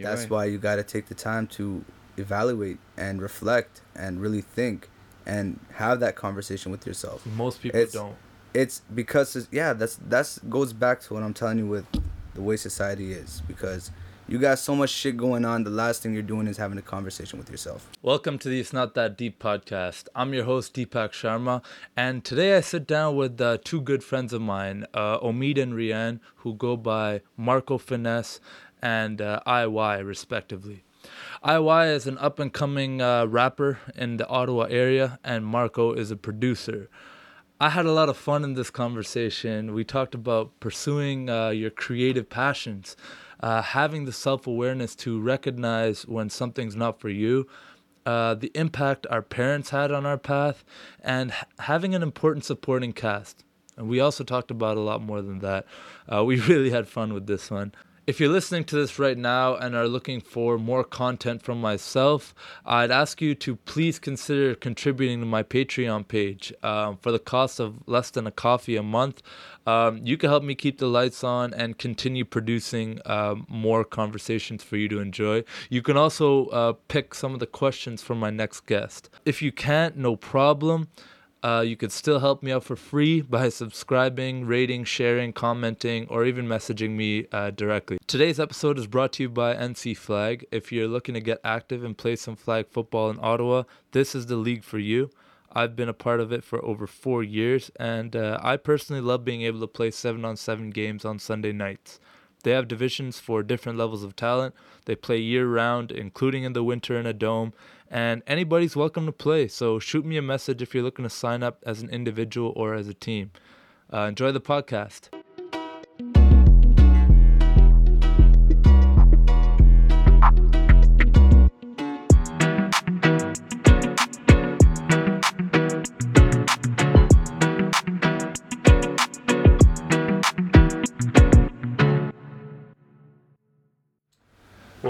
You're that's right. why you got to take the time to evaluate and reflect and really think and have that conversation with yourself. Most people It's- don't. It's because yeah, that's that's goes back to what I'm telling you with the way society is because you got so much shit going on. The last thing you're doing is having a conversation with yourself. Welcome to the It's Not That Deep podcast. I'm your host, Deepak Sharma, and today I sit down with uh, two good friends of mine, uh, Omid and Rian, who go by Marco Finesse and uh, IY, respectively. IY is an up and coming uh, rapper in the Ottawa area, and Marco is a producer. I had a lot of fun in this conversation. We talked about pursuing uh, your creative passions, uh, having the self awareness to recognize when something's not for you, uh, the impact our parents had on our path, and h- having an important supporting cast. And we also talked about a lot more than that. Uh, we really had fun with this one. If you're listening to this right now and are looking for more content from myself, I'd ask you to please consider contributing to my Patreon page um, for the cost of less than a coffee a month. Um, you can help me keep the lights on and continue producing um, more conversations for you to enjoy. You can also uh, pick some of the questions for my next guest. If you can't, no problem. Uh, you could still help me out for free by subscribing, rating, sharing, commenting, or even messaging me uh, directly. Today's episode is brought to you by NC Flag. If you're looking to get active and play some flag football in Ottawa, this is the league for you. I've been a part of it for over four years, and uh, I personally love being able to play seven on seven games on Sunday nights. They have divisions for different levels of talent. They play year round, including in the winter in a dome, and anybody's welcome to play. So shoot me a message if you're looking to sign up as an individual or as a team. Uh, enjoy the podcast.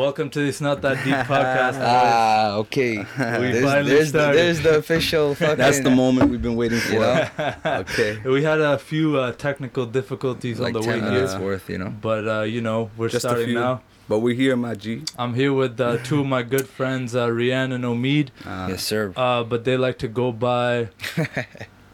Welcome to this Not That Deep podcast. Ah, okay. We there's, finally there's, the, started. there's the official fucking. That's the moment we've been waiting for. You know? okay. we had a few uh, technical difficulties like on the way 10 here, worth, you know? but uh, you know we're Just starting now. But we're here, my G. I'm here with uh, two of my good friends, uh, Rian and Omid, Uh, yes, sir. uh, but they like to go by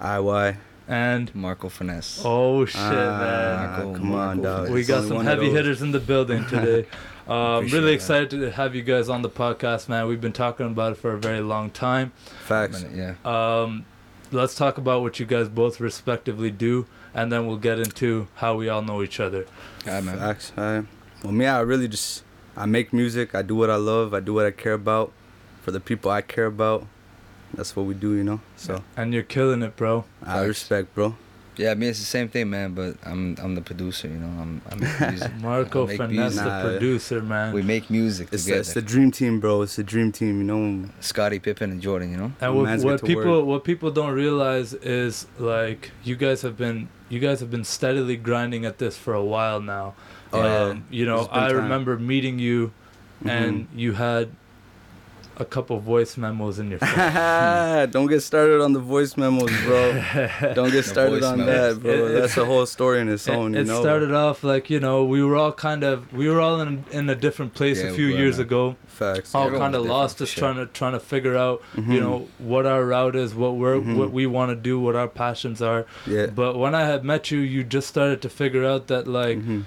IY. and Marco Finesse. oh shit, Ah, man. Marco, come on, dog. We got some heavy hitters in the building today. Um, Appreciate really that. excited to have you guys on the podcast, man. We've been talking about it for a very long time. Facts. Yeah. Um, let's talk about what you guys both respectively do, and then we'll get into how we all know each other. Yeah, man. Facts. Well, me, I really just I make music. I do what I love. I do what I care about for the people I care about. That's what we do, you know. So And you're killing it, bro. I Facts. respect, bro. Yeah, I mean, it's the same thing, man, but I'm I'm the producer, you know? I'm, I'm the music. Marco I make Finesse, the producer, man. We make music It's the, together. it's the dream team, bro. It's the dream team, you know. Scottie Pippen and Jordan, you know? And what, what people work. what people don't realize is like you guys have been you guys have been steadily grinding at this for a while now. Oh yeah. Um, you know, I time. remember meeting you and you had a couple voice memos in your phone. Don't get started on the voice memos, bro. Don't get started on memos. that, bro. It- it- That's a whole story in its it, own, you it know. started off like you know we were all kind of we were all in in a different place Yeah, a few years man. ago Facts. all Everyone's kind of lost for us sure. trying to trying to figure out you Mhm. know what our route is what we're Mhm. what we want to do what our passions are Yeah. but when i had met you you just started to figure out that like Mhm.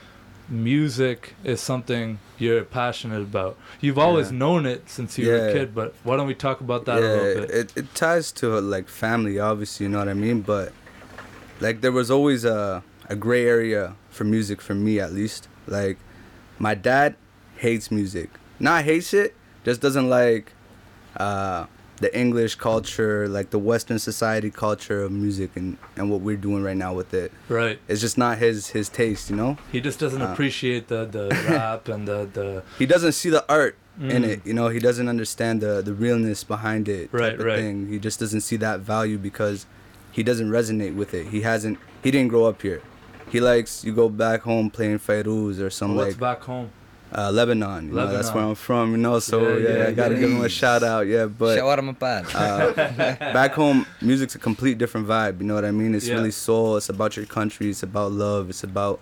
music is something you're passionate about you've always Yeah. known it since you were a kid but why don't we talk about that a little bit It, it ties to like family, obviously, you know what I mean? But like there was always a, a gray area for music for me at least. Like my dad hates music. Not hates it, just doesn't like uh the English culture, like the Western society culture of music and, and what we're doing right now with it. right It's just not his his taste, you know? he just doesn't Uh. appreciate the the rap and the the He doesn't see the art in Mm. it. You know, he doesn't understand the the realness behind it. Right, right. Thing. He just doesn't see that value because he doesn't resonate with it. He hasn't. He didn't grow up here. He likes you go back home playing Fairuz or some what's like back home uh, Lebanon. You know, that's where I'm from. You know, so Yeah, yeah, yeah, I gotta yeah. give him a shout out. Yeah, but Shawarma pad. uh, back home, music's a complete different vibe. You know what I mean? It's Yeah. really soul. It's about your country. It's about love. It's about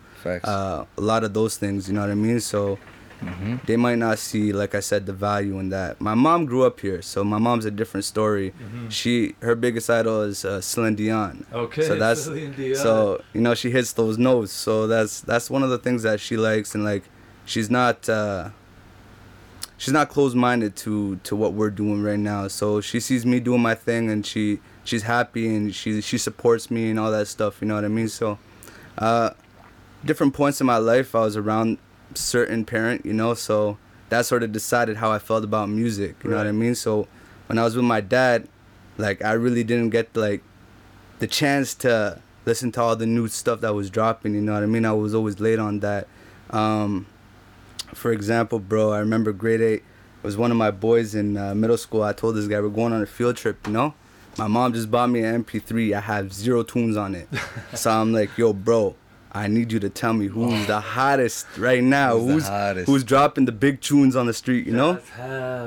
uh, a lot of those things. You know what I mean? So hmm they might not see, like I said, the value in that. My mom grew up here, so my mom's a different story. Mhm. She, her biggest idol is uh, Celine Dion. Okay, so that's Celine Dion. so you know she hits those notes. So that's that's one of the things that she likes, and like she's not uh, she's not closed minded to to what we're doing right now. So she sees me doing my thing, and she she's happy, and she she supports me and all that stuff. You know what I mean? So, uh, different points in my life, I was around certain parent, you know, so that sort of decided how I felt about music. You know what I mean? So when I was with my dad, like I really didn't get like the chance to listen to all the new stuff that was dropping. You know what I mean? I was always late on that. Um, for example, bro, I remember grade eight. Was one of my boys in uh, middle school. I told this guy we're going on a field trip. You know, my mom just bought me an MP3. I have zero tunes on it, so I'm like, yo, bro. I need you to tell me who's the hottest right now. Who's Who's who's dropping the big tunes on the street, you know?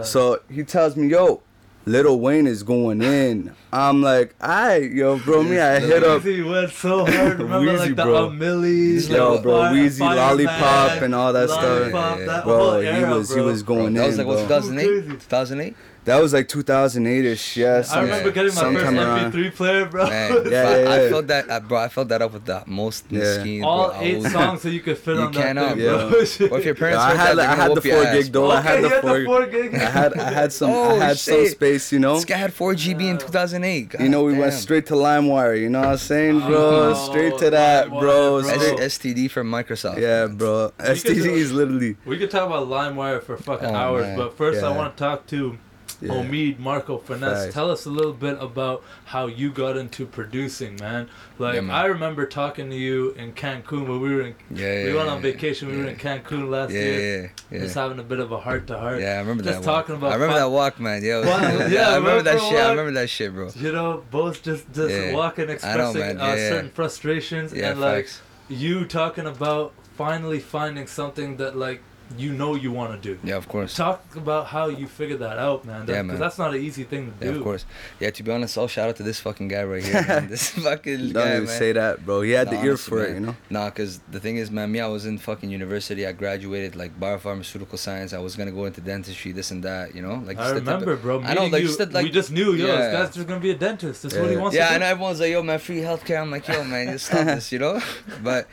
So he tells me, yo, Lil Wayne is going in. I'm like, alright, yo, bro, me, I hit up. Weezy went so hard. Remember Weezy, like the bro. Amillies, Yo, like, bro, Fire- Weezy, Fireman, Lollipop, and all that stuff. Lollipop, Yeah, that whole Bro, he era, was he was going that was like what 2008 2008 That was like 2008ish, yeah. I some- remember getting my first around. MP3 player, bro. Man, Yeah, but yeah, I yeah. felt that, uh, bro. I felt that up with the most Yeah. mesquite, All bro. Eight was- songs that you could fit You on that cannot, thing, bro. bro. Or if your parents I heard had that, I had the whoop your four ass, gig though. bro. I had the four. the four gig. I had I had some Oh, I had some shit. space, you know. This guy had 4 GB in 2008. God You know, we went straight to LimeWire. You know what I'm saying, bro? Oh, straight to that, bro. bro. Straight- S- STD from Microsoft. yeah, bro. STD is literally. We could talk about LimeWire for fucking Oh, hours, but first I want to talk to Yeah. Omid Marco Finesse. Facts. Tell us a little bit about how you got into producing, man. Like Yeah, man. I remember talking to you in Cancun when we were in Yeah, we yeah, went on yeah, vacation. We were in. Cancun last Yeah, year. yeah, yeah. Just having a bit of a heart to heart. Yeah, I remember Just that. walk. talking about I remember fun- that walk, man. Yo, yeah, yeah, I remember that remember shit. I remember that shit, bro. You know, both just just Yeah. walking, expressing man. uh, Yeah, yeah. certain frustrations, Yeah, and like facts. you talking about finally finding something that like you know you want to do. Yeah, of course. Talk about how you figured that out, man. That, Yeah, 'cause man. That's not an easy thing to Yeah, do. of course. Yeah, to be honest, all shout out to this fucking guy right here, man. This fucking Don't guy, even man. say that, bro. He had the ear honestly, for it, you know. Nah, cause the thing is, man, me, I was in fucking university. I graduated like biopharmaceutical science. I was gonna go into dentistry, this and that, you know, like. I just of- remember, bro. I know, meeting like, you, just that, like- we just knew, yo, Yeah. this guy's just gonna be a dentist. That's what he Yeah. wants Yeah, to and do. everyone's like, "Yo, man, free healthcare." I'm like, "Yo, man, just stop this," you know. But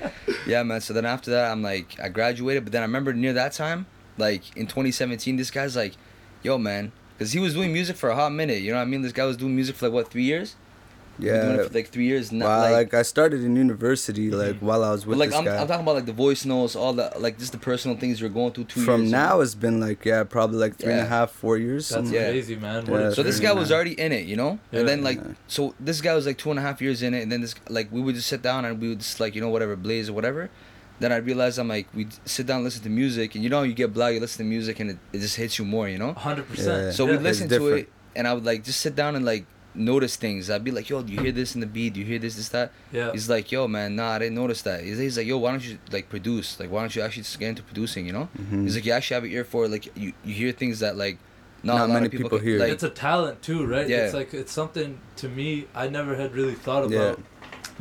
yeah, man. So then after that, I'm like, I graduated. But then I remember near that time, like in 2017, this guy's like, "Yo, man," because he was doing music for a hot minute. You know what I mean? This guy was doing music for like what three years? He was doing Yeah. it for like three years. Not Wow, like, like, I started in university, like Mhm. while I was with. but with like this I'm, guy. I'm talking about like the voice notes, all the like just the personal things you're going through. Two From years, now, it's been like yeah, probably like three and a half, four years. That's something- Yeah. crazy, man. Yeah, What a that's So this guy was already in it, you know, Yeah. and then like, Yeah. so this guy was like two and a half years in it, and then this like we would just sit down and we would just like you know whatever blaze or whatever. Then I realized I'm like we sit down, listen to music, and you know you get black, you listen to music, and it, it just hits you more, you know. hundred percent. Yeah. So yeah. we listen to it, and I would like just sit down and like notice things. I'd be like, yo, do you hear this in the beat? Do you hear this, this, that? Yeah. He's like, yo, man, nah, I didn't notice that. He's, he's like, yo, why don't you like produce? Like, why don't you actually just get into producing? You know? Mm-hmm. He's like, you actually have an ear for it. Like, you, you hear things that like not, Not many people, people hear. Like, it's a talent too, right? Yeah. It's like it's something to me I never had really thought Yeah. about.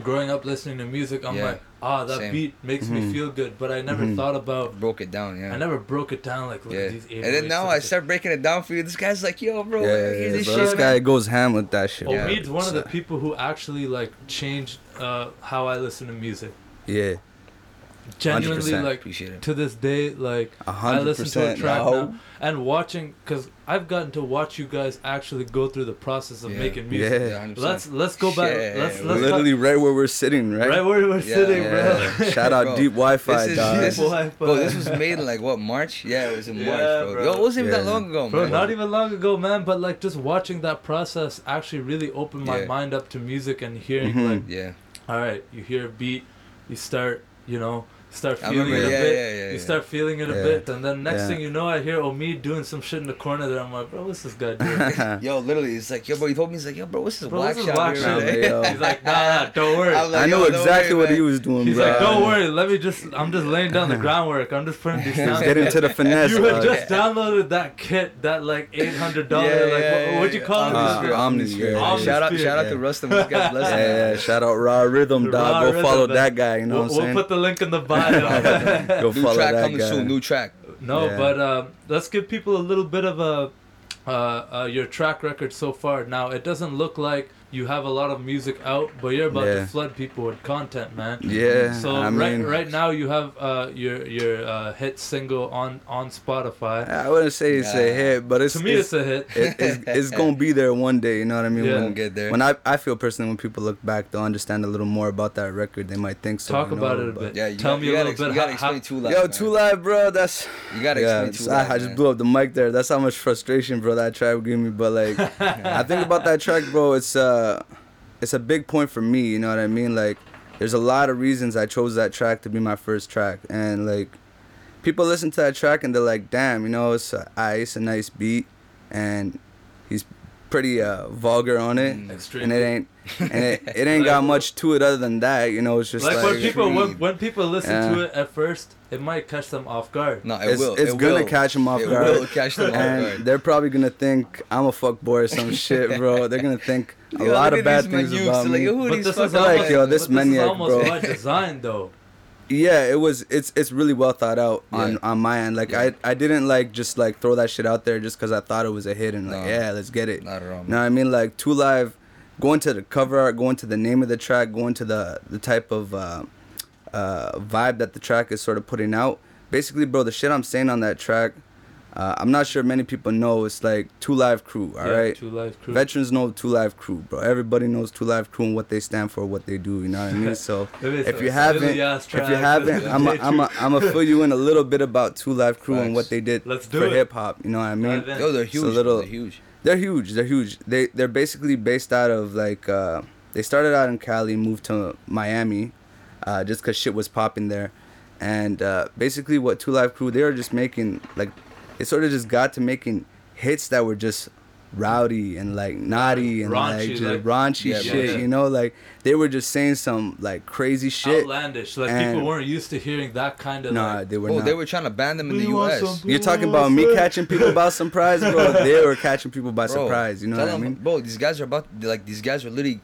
Growing up listening to music, I'm Yeah. like, ah, that Same. beat makes me Mhm. feel good, but I never Mhm. thought about. broke it down. Yeah. I never broke it down like look yeah. at these. And then now I start breaking it down for you. This guy's like, yo, bro, Yeah, hear yeah, this bro, shit. this guy goes ham with that shit. Yeah. Omid's one of the people who actually like changed uh, how I listen to music. Yeah, Genuinely, 100%. like Appreciate it. to this day, like a I hundred listen to a track now. now and watching because I've gotten to watch you guys actually go through the process of Yeah. making music. Yeah, Yeah, 100%. Let's let's go back. Yeah, let's let's literally right where we're sitting, right? right where we're Yeah, sitting, Yeah. bro. Shout out Bro, Deep Wi-Fi, this is- this is- Wi-Fi. Bro, this was made in like what March? Yeah, it was in Yeah, March, bro. bro. Yo, it wasn't even that long ago, Bro, man. not even long ago, man. But like just watching that process actually really opened my Yeah. mind up to music and hearing Mhm. like, Yeah, all right, you hear a beat, you start, you know, start feeling remember. it a bit. yeah, yeah. you start feeling it a bit, and then next Yeah. thing you know, I hear Omid doing some shit in the corner. There, I'm like, bro, what's this guy doing? Yo, literally, it's like, yo, bro, he told me, he's like, yo, bro, what's this Bro, black what's this shot black shit? man? He's like, nah, nah, don't worry. I'm like, I know exactly worry, what he was doing, He's bro. like, don't worry, let me just, I'm just laying down the groundwork. I'm just putting these He was sounds. getting to the finesse. You had just downloaded that kit, that like eight hundred dollar, Yeah, like yeah, what, yeah, what'd you call it? Omnisphere. Ah, Omnisphere. Omnisphere. Shout out, shout out to Rustam. This guy bless him. Yeah, yeah, shout out Raw Rhythm, dog. Go follow that guy. You know we'll, what I'm saying? we'll put the link in the bio. Go New follow track that coming guy. soon. New track. No, Yeah. but um, let's give people a little bit of a uh, uh, your track record so far. Now, it doesn't look like you have a lot of music out, but you're about Yeah. to flood people with content, man. Yeah, So I right mean, right now you have uh, your your uh, hit single on on Spotify. I wouldn't say it's a hit, but it's to me, it's, it's a hit. it, it's, it's gonna be there one day. You know what I mean? Yeah. When, We'll get there. when I, I feel personally when people look back, they'll understand a little more about that record. They might think so. Talk you about know, it a bit. Yeah, you Tell got, me you a gotta, little ex- bit You gotta how- explain two live. Yo, man. Two Live, bro. That's You gotta yeah. explain two I, live. I just blew up the mic there. That's how much frustration, bro. That track gave me. But like, I think about that track, bro. It's uh, Uh, it's a big point for me. You know what I mean? Like, there's a lot of reasons I chose that track to be my first track, and like, people listen to that track and they're like, damn, you know, it's a, it's a nice beat, and pretty uh vulgar on it. Mm. And it ain't, and it, it ain't got much to it other than that, you know. It's just like, like, when people when, when people listen to it at first, it might catch them off guard. No, it it's, will. it's it gonna will. catch them off it guard. will catch them off and guard. they're probably gonna think I'm a fuck boy or some shit, bro. They're gonna think a Yo, lot of bad things menus, about like, me. yo, who But this is fucking like, yo, this but this is almost bro. by design, though. Yeah, it was. It's it's really well thought out on Yeah. on my end. Like Yeah. I I didn't like just like throw that shit out there just because I thought it was a hit and like No. yeah, let's get it. Not at all. What I mean? Like Two Live, going to the cover art, going to the name of the track, going to the the type of uh, uh, vibe that the track is sort of putting out. Basically, bro, the shit I'm saying on that track, uh, I'm not sure many people know. It's like Two Live Crew, all Yeah, right. Two Live Crew. Veterans know Two Live Crew, bro. Everybody knows Two Live Crew and what they stand for, what they do. You know what I mean? So if you haven't, if you haven't, I'm a, it's I'm a, true. I'm gonna fill you in a little bit about Two Live Crew and what they did Let's do for hip hop. You know what I mean? Dive in. Yo, they're It's a huge. little- They're huge. They're huge. They're huge. They they're basically based out of like uh, they started out in Cali, moved to Miami, uh, just cause shit was popping there, and uh, basically what Two Live Crew they were just making like it sort of just got to making hits that were just rowdy and like naughty and Raunchy, like just like- raunchy Yeah, shit. yeah. You know, like they were just saying some like crazy shit. Outlandish. Like And- people weren't used to hearing that kind of Nah, like. they were Oh, not. they were trying to ban them in the We want U.S. You're talking about me catching people by surprise, bro. They were catching people by Bro, surprise. You know tell what I mean? Bro, these guys are about like these guys are literally.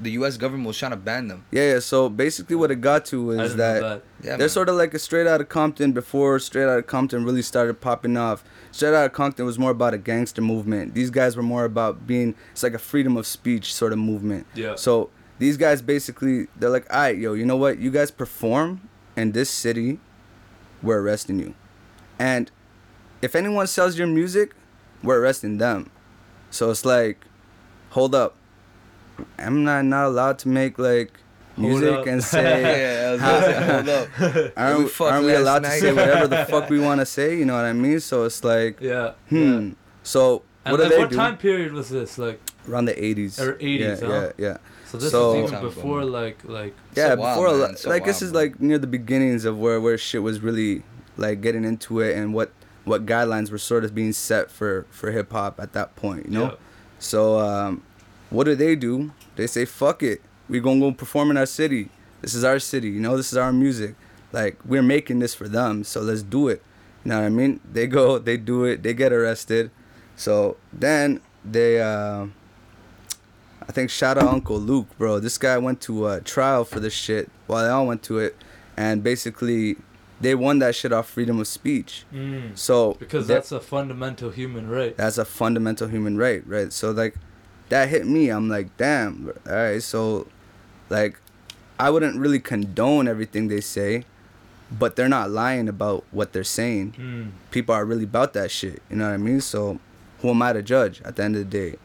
The U.S. government was trying to ban them. Yeah, yeah. So basically, what it got to is that, that. Yeah, they're man. sort of like a straight out of Compton before straight out of Compton really started popping off. Straight out of Compton was more about a gangster movement. These guys were more about being it's like a freedom of speech sort of movement. Yeah. So these guys basically they're like, all right, yo, you know what? You guys perform in this city, we're arresting you, and if anyone sells your music, we're arresting them. So it's like, hold up, am I not allowed to make like music and say? yeah, I was gonna say, hold up. Aren't, We aren't we last allowed to say whatever the fuck we want to say? You know what I mean? So it's like, Yeah. hmm. yeah. So And what like, they what do? time period was this? Like, Around the 80s. Or 80s, yeah, huh? yeah, yeah. so this So- is even before like like. Yeah, So wild, before man. So like this is like near the beginnings of where where shit was really like getting into it and what what guidelines were sort of being set for for hip hop at that point, you know. Yeah. So um, what do they do? They say fuck it, We're gonna go perform in our city. This is our city, you know. This is our music. Like we're making this for them, so let's do it. You know what I mean? They go, they do it, they get arrested. So then they. Uh, I think shout out Uncle Luke, bro. This guy went to a trial for this shit. Well, they all went to it, and basically, they won that shit off freedom of speech. Mm. So Because that's a fundamental human right. that's a fundamental human right, right? So like, that hit me. I'm like, damn. All right, so, like, I wouldn't really condone everything they say, but they're not lying about what they're saying. Mm. People are really about that shit. You know what I mean? So, who am I to judge at the end of the day?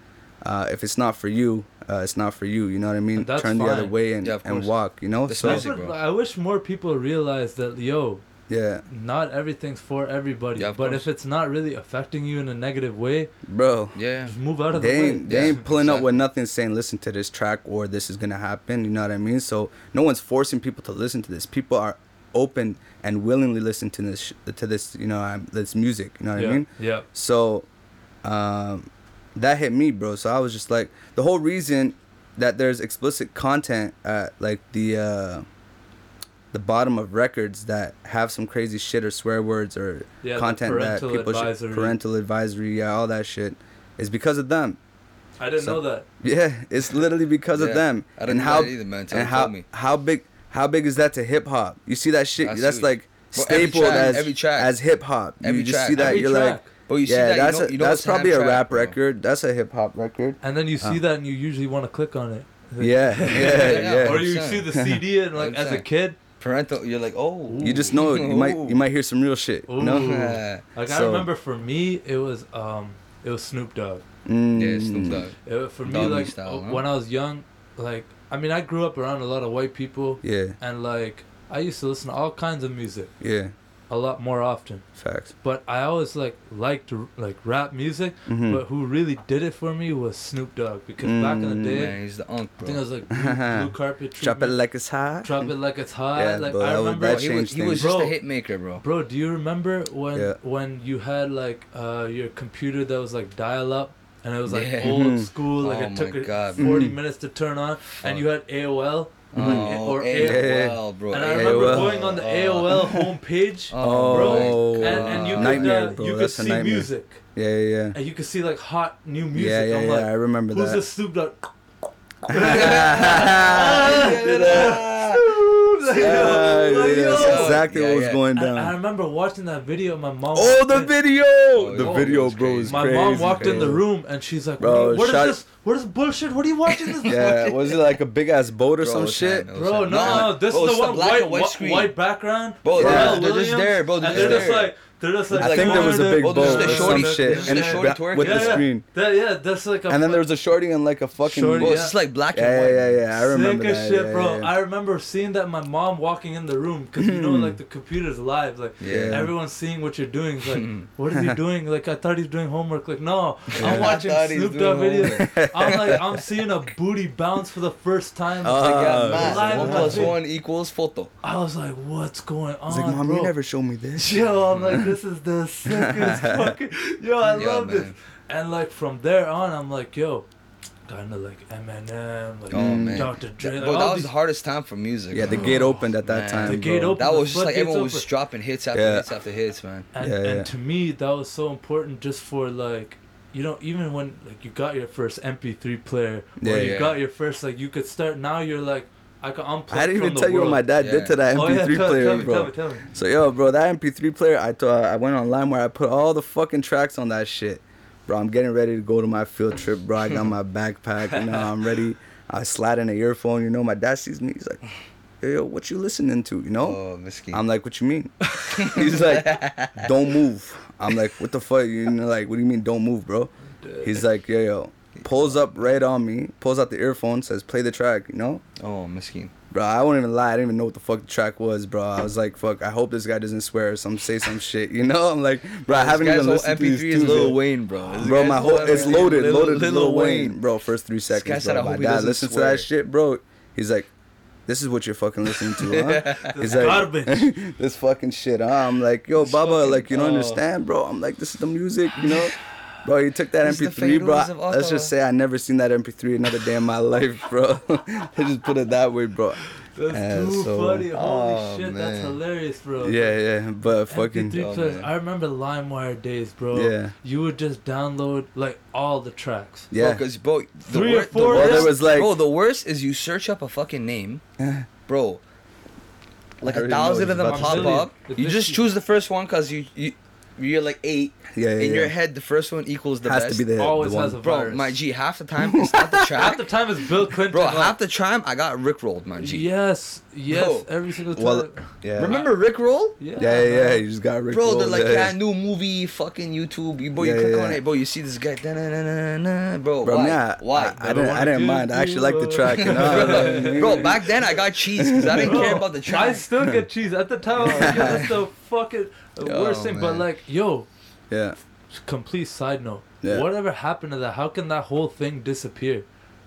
Uh, if it's not for you, uh, it's not for you. You know what I mean? Turn the other way and, Yeah, and walk. You know? So music, That's what- bro. I wish more people realize that yo, yeah, not everything's for everybody. Yeah, but course. if it's not really affecting you in a negative way, bro. Yeah. just move out of They the way. they Yeah, ain't pulling up with nothing saying listen to this track or this is gonna happen. You know what I mean? So no one's forcing people to listen to this. People are open and willingly listen to this to this you know um, this music. You know what yeah. I mean? Yeah. So, um, that hit me, bro. So I was just like, the whole reason that there's explicit content at like the uh, the bottom of records that have some crazy shit or swear words or Yeah, content that people advisory. should parental advisory, yeah, all that shit is because of them. I didn't So- know that. Yeah, it's literally because of them. I didn't and know how that either, man, until and how me. how big how big is that to hip hop? You see that shit? That's That's huge. like Bro, every stapled track, as every track. as hip hop. You Every just track. see that Every you're track. like, But you see yeah, that, that's you know, a, you know that's probably a Amtrak, rap bro. record. That's a hip hop record. And then you see that and you usually want to click on it. Yeah, yeah, yeah, yeah. Or you see the CD and like as a kid. Parental, you're like, oh. You just know you might you might hear some real shit. You know? Ooh. Yeah, Like I remember for me it was um it was Snoop Dogg. Mm. yeah, Snoop Dogg. It, for me like style, uh, huh? when I was young, like I mean I grew up around a lot of white people Yeah, and like I used to listen to all kinds of music yeah. A lot more often. Facts. But I always like liked like rap music, Mhm. but who really did it for me was Snoop Dogg because back in Mm, the day Man, he's the unk, I think it was like blue, blue carpet Drop it like it's hot. Drop it like it's hot. Yeah, like but I that was- remember that Bro, he was, he was things. just a hit maker, bro. Bro, do you remember when Yeah. when you had like uh your computer that was like dial up and it was like Yeah. old Mhm. school, like Oh it took my God, bro. 40 Mhm. minutes to turn on Fuck. and you had AOL Oh, like, or AOL, bro. and I remember AOL. going on the Oh. AOL homepage Oh, bro, and, and you could Nightmare, uh, bro. you could That's see music Yeah, yeah, yeah. and you could see like hot new music. Yeah, yeah, I'm yeah. like, I remember who's that. this Snoop Dogg? Ah, yeah, that's exactly Yeah, what was yeah. going And I down. remember watching that video. My mom. Oh, the in- video! the Oh, video, that's bro, crazy. is My crazy. mom walked in the room and she's like, Bro, "What, what is shut- this? What is bullshit? What are you watching this?" Yeah, was it like a big ass boat or Bro, some shit? not- Bro, no, no, this bro, is the the one white, white white, white background. Bro, Yeah. they're, just, they're just Williams, there, bro. They're just they're just there. like, they're just like. I think there was a big Oh, boat or some shorty- shit, there's and the it's shorty ba- with the screen. Yeah, that's like a. And then there was a shorty and like a fucking. Shorty, yeah. it's just like black and Yeah, white. yeah, yeah. I remember Sick that. shit, bro. I remember seeing that my mom walking in the room because you know, like the computer's live, like Yeah. everyone's seeing what you're doing. It's like, what is he doing? Like I thought he's doing homework. Like no, I'm watching I thought he was Snoop Dogg videos. I'm like, I'm seeing a booty bounce for the first time. Uh, one plus one equals photo. I was like, what's going on, like, mom, you never showed me this. Yo, I'm like, this is the sickest fucking. Yo, I Yeah, love this. And like from there on, I'm like, yo, kind of like Eminem, like Oh, man. Dr. Dre. That, like, bro, that was these- the hardest time for music. Yeah, the bro. gate opened at that Man. time. The gate bro. opened. That was just like floodgates everyone was open. dropping hits after Yeah. hits after hits, man. And, Yeah, and to me, that was so important just for like, you know, even when like you got your first MP3 player, Yeah, or you yeah. got your first like, you could start. Now you're like, I can unplug I didn't even the tell you what my dad Yeah. did to that MP3 oh, yeah, tell, player, tell me, bro. Tell me, tell me. So yo, bro, that MP3 player, I thought I went online where I put all the fucking tracks on that shit. Bro, I'm getting ready to go to my field trip, bro. I got my backpack, you know, I'm ready. I slide in an earphone, you know. My dad sees me, he's like, hey, yo, what you listening to, you know? Oh, miskin. I'm like, what you mean? He's like, don't move. I'm like, what the fuck? You know, like, what do you mean, don't move, bro? He's like, yo, yo. Pulls up right on me, pulls out the earphone, says, play the track, you know? oh, miskin. Bro, I won't even lie. I didn't even know what the fuck the track was, bro. I was like, fuck, I hope this guy doesn't swear or some say some shit, you know? I'm like, bro, I haven't This even guy's listened to whole these MP3 is Lil. Wayne, bro. This Bro, my whole whole it's loaded, Lil- loaded, Lil Lil Wayne, bro. First three guy seconds, said, bro. I My hope he dad doesn't to that shit, bro. He's like, this is what you're fucking listening to, huh? This He's like, garbage. this fucking shit, huh? I'm like, yo, Baba, fucking- like, you don't oh. understand, bro. I'm like, this is the music, you know? Bro, you took that This is the MP3, bro. Let's just say I never seen that MP3 another day in my life, bro. Let's just put it that way, bro. That's Yeah, too so- funny. Holy Oh, shit, that's hilarious, bro. Yeah, yeah, but fucking, MP3 Oh, players. man. I remember LimeWire days, bro. Yeah. You would just download like all the tracks. yeah. Because, bro, the, Three or wor- the worst, there was like, bro, the worst is you search up a fucking name, bro. Like a thousand of them pop up. You just choose the first one because you you you're like eight. Yeah, yeah, In yeah. your head, the first one equals the has best. to be the, Always the one. has a Bro, virus. my G, half the time it's not the track. Half the time it's Bill Clinton. Bro, like, half the time I got rickrolled, my G. Yes, yes, Bro. every single time. Well, yeah. Remember rickroll? Yeah, Yeah, yeah, yeah. You just got Rick Bro, Roll, they're like yeah, yeah. that new movie, fucking YouTube. You, bro, Yeah, you click yeah, on it, bro. You see this guy, da-na-na-na-na, bro. Bro, why? yeah, why? I, I Never didn't, I didn't mind. I actually like the track. You know? bro, back then I got cheese because I didn't care about the track. I still get cheese. At the time, I was like, yo, that's the fucking worst thing. But like, yo, yeah, complete side note. Yeah. Whatever happened to that? How can that whole thing disappear?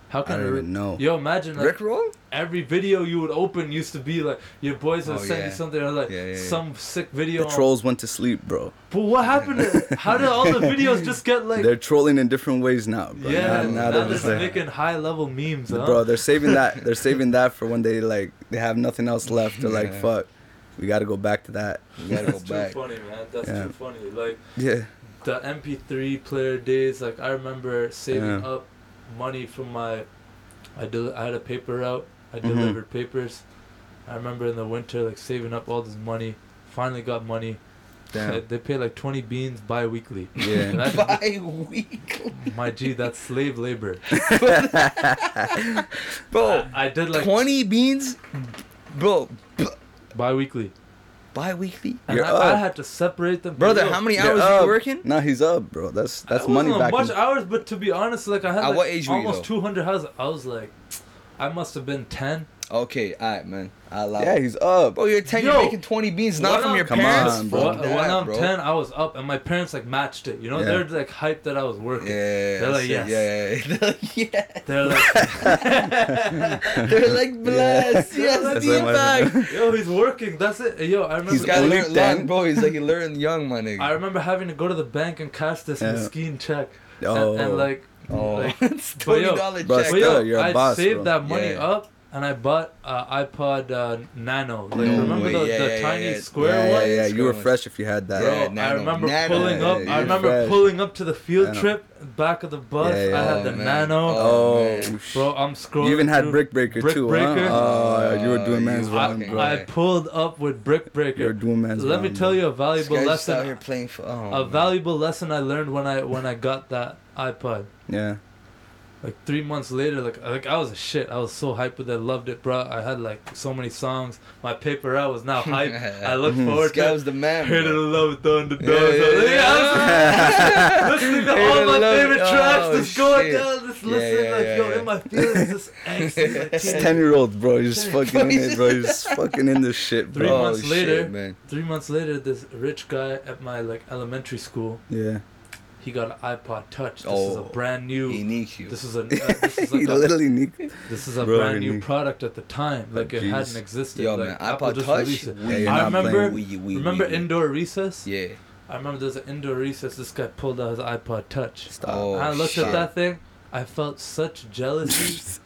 How I can don't it- even know. Yo, imagine like Rickroll? every video you would open used to be like your boys would Oh, send yeah. you something or like Yeah, yeah, yeah. some sick video. The on- trolls went to sleep, bro. But what happened? To, how did all the videos just get like? They're trolling in different ways now, bro. yeah, now, now, now they're they're just just like, making high level memes, huh? bro, they're saving that. They're saving that for when they like they have nothing else left. They're like, fuck, we got to go back to that. You gotta go That's too funny, man. That's Yeah. too funny. Like Yeah, the MP3 player days. Like I remember saving Yeah. up money from my. I del- I had a paper route. I Mhm. delivered papers. I remember in the winter like saving up all this money finally got money. They, Damn. they pay like 20 beans bi-weekly. Yeah. And I- By week. my G, that's slave labor. Bro, I, I did like 20 beans? Bro, bi-weekly. bi weekly? And You're I, I up. had to separate them. Brother, Yo, how many hours are you working? Nah, he's up, bro. That's that's I money on back. much in- hours, but to be honest, like I had At like what age were you, almost 200 hours. I was like, I must have been 10. Okay, alright, man. I allow Yeah, he's up. Bro, you're 10, Yo, you're making 20 beans, not from I'm- your Come parents. on, bro. Fuck When, that, when I'm bro. 10, I was up, and my parents like matched it. You know, Yeah. they're like hyped that I was working. Yeah, They're like, yes. Yeah, yeah, yeah. They're like, They're like, bless, yes, the what impact. yo, he's working. That's it. Yo, I remember. He's He's got to only learn young, bro. He's like, he learned young, my nigga. I remember having to go to the bank and cash this Yeah. mesquite check. Oh. And, and oh. like, oh, like it's but yo, $20 Bro, check. but yo, you're a I boss, saved bro. that money Yeah. up and I bought uh, iPod uh, Nano. Like, No remember way. the, Yeah, the yeah, tiny yeah. square yeah, one? yeah, yeah. You were fresh if you had that. Bro, Yeah, I remember Nano. pulling up. yeah, I remember fresh. pulling up to the field Nano. trip, back of the bus. Yeah, yeah. I had Oh, the man. Nano. Oh, man. Bro, I'm scrolling. you even had through- Brick Breaker Brick too, Breaker? huh? Oh, you were doing man's you wrong, bro. I pulled up with Brick Breaker. You're doing man's Let wrong. me tell bro. you a valuable guy's just out here lesson. playing for. Oh, A man. valuable lesson I learned when I when I got that iPod. Yeah. Like three months later, like like I was a shit. I was so hyped with it, loved it, bro. I had like so many songs. My paper route was now hyped. I look Mhm. forward This guy was the man. Heard it love down the Yeah, door. yeah, yeah. Listening to Heard all my love- favorite tracks, oh, just going shit. down, just Yeah, listening, yeah, like yeah, yo, yeah. in my feelings, just angsty. Like, This teenage- ten year old bro, he's just fucking in it, bro. He's just fucking in this shit, bro. Three months shit, later- man. Three months later, this rich guy at my like elementary school, Yeah. He got an iPod Touch. This is a Oh, brand new. He needs you. This is a uh, this is he like a, literally need. this is a Bro, brand new he- product at the time. Like it Jeez. hadn't existed. Yo, like, man, Apple iPod Touch. released. Yeah, I remember- playing. We, we, Remember we, indoor recess? Yeah. I remember there's an indoor recess. This guy pulled out his iPod Touch. Stop. Oh, I looked shit. at that thing. I felt such jealousy.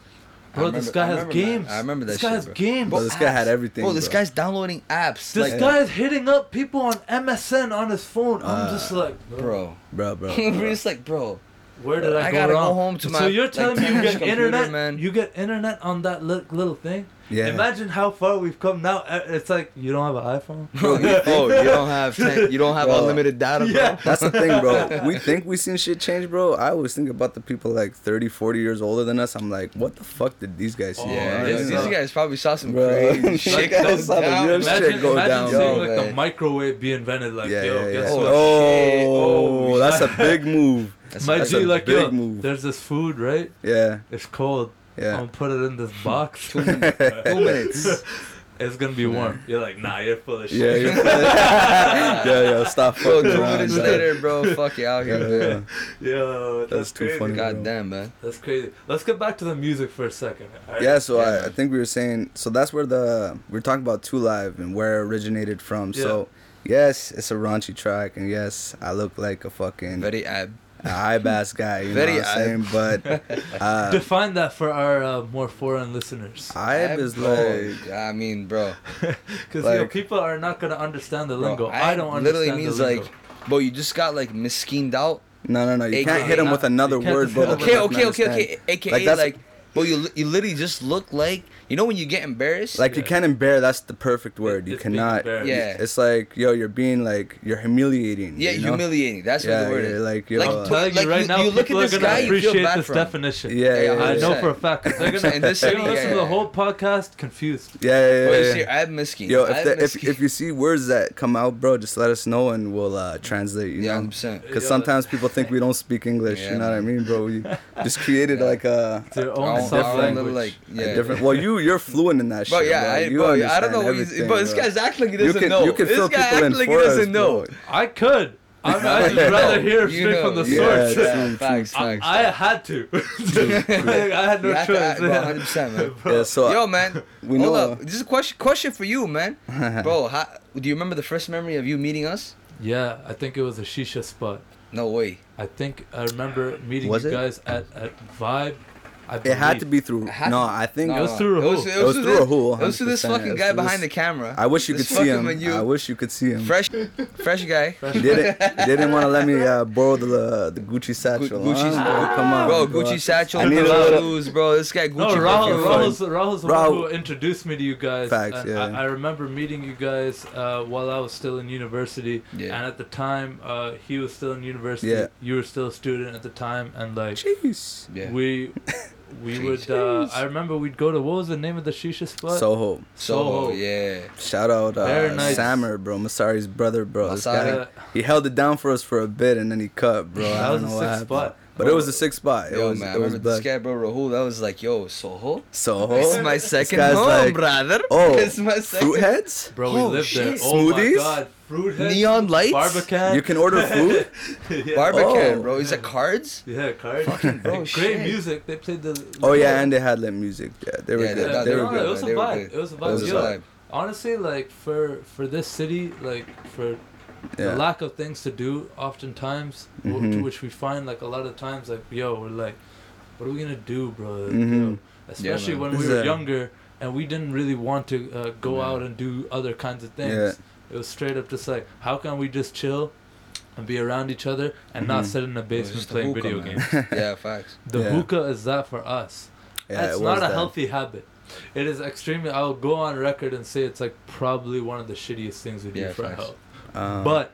Bro, I this guy has remember, man. games. I remember that This guy shit, has bro. games. Bro, this guy had everything. Bro, this bro. guy's downloading apps. This like, guy's hitting up people on MSN on his phone. I'm Uh, just like, bro, bro. bro, bro. We're just like, bro. where did I, I go gotta go wrong? home to so you're like, telling me you get computer, internet, man. you get internet on that li- little thing. Yeah. Imagine how far we've come now. Uh, It's like you don't have an iPhone. Bro, you, oh, you don't have ten, you don't have Bro. unlimited data, bro. Yeah. That's the thing, bro. We think we seen shit change, bro. I always think about the people like 30, 40 years older than us. I'm like, what the fuck did these guys see? Oh, Yeah, yeah, these, these guys probably saw some Bro. crazy shit guys go saw the down. real shit Imagine, go imagine down. seeing Yo, like man. the microwave be invented. Like, yeah, yo, yeah, guess yeah. what? Oh, Oh, that's a big move. That's- My that's G, a like, big yo, move. there's this food, right? Yeah, It's cold. I'm gonna put it in this box. Two minutes. Two minutes. it's gonna be warm. You're like, nah, you're full of Yeah, shit. you're yeah, yeah. Stop Bro, fucking two around. minutes bro. later, bro. Fuck you out here, yeah. man. Yo, that's, That's too crazy. funny. God damn, man. That's crazy. Let's get back to the music for a second. alright? Yeah, so Yeah, I. I think we were saying so that's where the we are talking about Two Live and where it originated from. So yes, it's a raunchy track, and yes, I look like a fucking Very ab. High bass guy. You Very know what I'm saying? But uh, Define that for our uh, more foreign listeners. Ibe is bro, like I mean, bro. Because Like- yo, people are not gonna understand the bro lingo. Ib I don't understand literally means the lingo. like, bro, you just got like miskined out. no, no, no. You AKA can't hit him with another word, bro. define that. Okay, okay, okay, okay. AKA Like, like, bro, you you literally just look like you know when you get embarrassed. Like you can't embarrass. That's the perfect word. You cannot. Yeah. It's like yo, you're being like you're humiliating. yeah, you know? humiliating. That's Yeah, what the word yeah, is. like yo. Like, I'm uh, telling like, you right you- now, you look people at are this gonna guy, you feel appreciate bad this for him. definition. yeah, yeah, Yeah, yeah, I know yeah. for a fact. 'cause They're gonna, In this they're gonna listen to the whole podcast confused. Yeah, yeah, Bro, yeah, you yeah. see, Ab miskin. Yo, if, Ab the, if if you see words that come out, bro, just let us know and we'll uh, translate. You yeah, know, hundred percent. because sometimes people think we don't speak English. You know what I mean, bro? We just created like a, Our own own- self our own language. little, like, yeah. different. Well, you you're fluent in that Bro, shit, yeah, bro. I, You bro, I don't know. understand What he's, everything, but this guy's acting like he You doesn't can know. you can this fill guy people acting in like he for us, doesn't know. bro. I could. I, mean, I'd rather hear You straight know, from the source. true, Yeah, true. facts, I. I had to. I had no You have to choice. act, bro, 100%, man. Yeah, so Yo, man, we hold know. up. This is a question, question for you, man. Bro, how, do you remember the first memory of you meeting us? yeah, I think it was a shisha spot. No way. I think I remember meeting Was you it? guys at, at Vibe I It had to be through. No, I think It was through It was, Rahul. it It was was through this- Rahul, It was through this fucking It was guy behind the camera. I wish you This could see him. menu. I wish you could see him. Fresh, fresh guy. He didn't. He didn't want to let me uh, borrow the the Gucci satchel. Gucci's- huh? Bro, come on, Bro, Gucci satchel, I need a Polo little- shoes, bro. This guy Gucci. No, fucking Rahul, fun. Rahul's, Rahul's the Rahul. one who introduced me to you guys. Facts, yeah. I, I remember meeting you guys uh, while I was still in university. Yeah. And at the time, uh, he was still in university. Yeah. You were still a student at the time. And, like, Jeez. Yeah. we we would, uh, I remember we'd go to, what was the name of the shisha spot? Soho. Soho, Soho. yeah. Shout out uh, nice. Sammer, bro. Masari's brother, bro. This Masari. guy, he held it down for us for a bit and then he cut, bro. I that don't was know a what sick happened. spot. But it was a six spot. It Yo, was, man, I it was remember this guy, bro, Rahul. That was like, yo, Soho. Soho. This is my second guy's home, like, brother. oh, this is my second. Fruit heads? Bro, we Oh, lived there. shit. Oh my god. Fruit heads, Neon lights? Barbican. You can order food? yeah. Barbican, Oh. bro. Is it cards? Yeah, cards. bro, Great shit. music. They played the. Oh, yeah, and they had lit music. Yeah, they were Yeah, good. they- they, they were were good. It was a vibe. It was a It was a vibe. honestly, like for for this city, like for Yeah. the lack of things to do, oftentimes, w- Mhm. to which we find like a lot of times, like yo, we're like, what are we gonna do, bro? Like, Mhm. yo, especially man. when we were a- younger and we didn't really want to uh, go Yeah. out and do other kinds of things. Yeah. It was straight up just like, how can we just chill and be around each other and not Mhm. sit in a It was basement just a playing hookah, video man. games? yeah, facts. The Yeah. hookah is that for us. Yeah, That's not a that. healthy habit. It is extremely. I'll go on record and say it's like probably one of the shittiest things we do Yeah, for facts. health. Um, But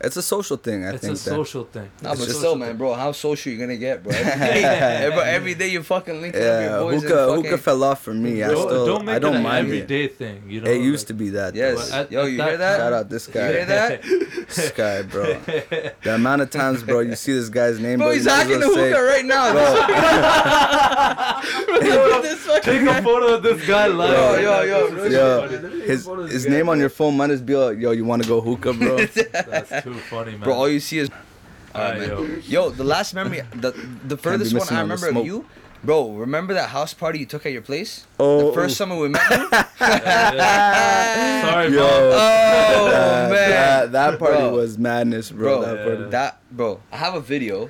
it's a social thing, I it's think. It's a that, social thing. Nah, It's but a still, man, bro, how social you gonna get, bro? Every day, every, every day you fucking linking up yeah, your boys hookah, fucking. hookah fell off for me. I don't, still, don't make I don't it an mind it. everyday thing. You know, It used like- to be that. Yes. At- Yo, you that hear that? Shout out this guy. You hear that? This guy, bro. The amount of times, bro, you see this guy's name, Bro, bro, he's you hacking the well say- hookah right now. Bro, Look at this fucking Take a photo of this guy live. Yo, yo, yo, This yo, his his name on your phone might as be like, yo, you want to go hookah, bro? That's too funny, man. Bro, all you see is. Alright, Alright, yo. Yo, the last memory, the the furthest one I remember of you, bro. Remember that house party you took at your place? Oh, The first summer we met you. Yeah, yeah. Sorry, Yo. mom. Oh that, man, that, that party Bro. was madness, bro. bro, that party. that bro. I have a video.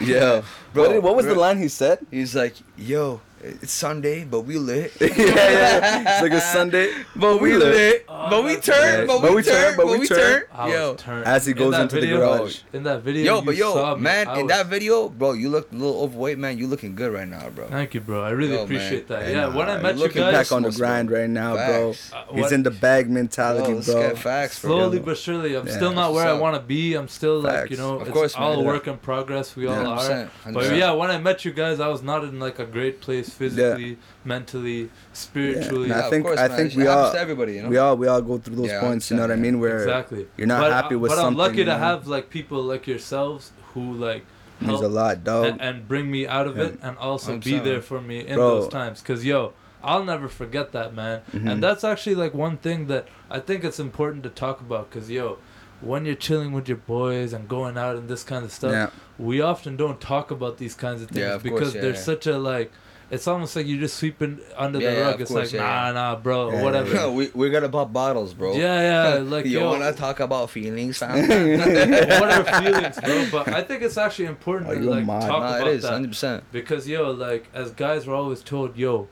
Yeah, Bro, What, did- what was the line he said? He's like, yo, it's Sunday, but we lit. yeah, yeah. It's like a Sunday, But we We lit. lit. Oh, but we that's turned. right. But we turned. But we turned. I was Yo. turned. As he goes that into the video- garage. In that video, Yo, but yo, man, I in was- that video, bro, you look a little overweight, man. You looking good right now, bro. Thank you, bro. I really Yo, appreciate man. that. Hey, Yeah, nah, when I you met you looking guys, back on the Facts. grind right now, bro. Uh, He's in the bag mentality, let's bro. get facts, bro. slowly Yo. but surely. I'm Yeah, still not where I want to be. I'm still like you know, Of it's course, all work in progress. We all are. But yeah, when I met you guys, I was not in like a great place physically, mentally, spiritually. Yeah, I of think- course, I man. think we happens all- everybody, you know. We all we all go through those Yeah, points, you know what I mean? Where exactly. you're not but, happy with something. But I'm lucky to know? have like people like yourselves who like means help a lot, dog. and, and bring me out of Yeah. it and also be 100%. there for me in Bro. those times because yo i'll never forget that man Mhm. and that's actually like one thing that i think it's important to talk about because yo when you're chilling with your boys and going out and this kind of stuff yeah, we often don't talk about these kinds of things Yeah, of course, because yeah, there's yeah. such a like it's almost like you're just sweeping under Yeah, the rug of it's course, like yeah, nah nah bro Yeah, whatever yeah, we we gotta pop bottles, bro. yeah yeah like you yo wanna talk about feelings, what are feelings bro but i think it's actually important Are to like mad? talk nah, about it is that hundred percent. because yo, like as guys, we're always told, yo,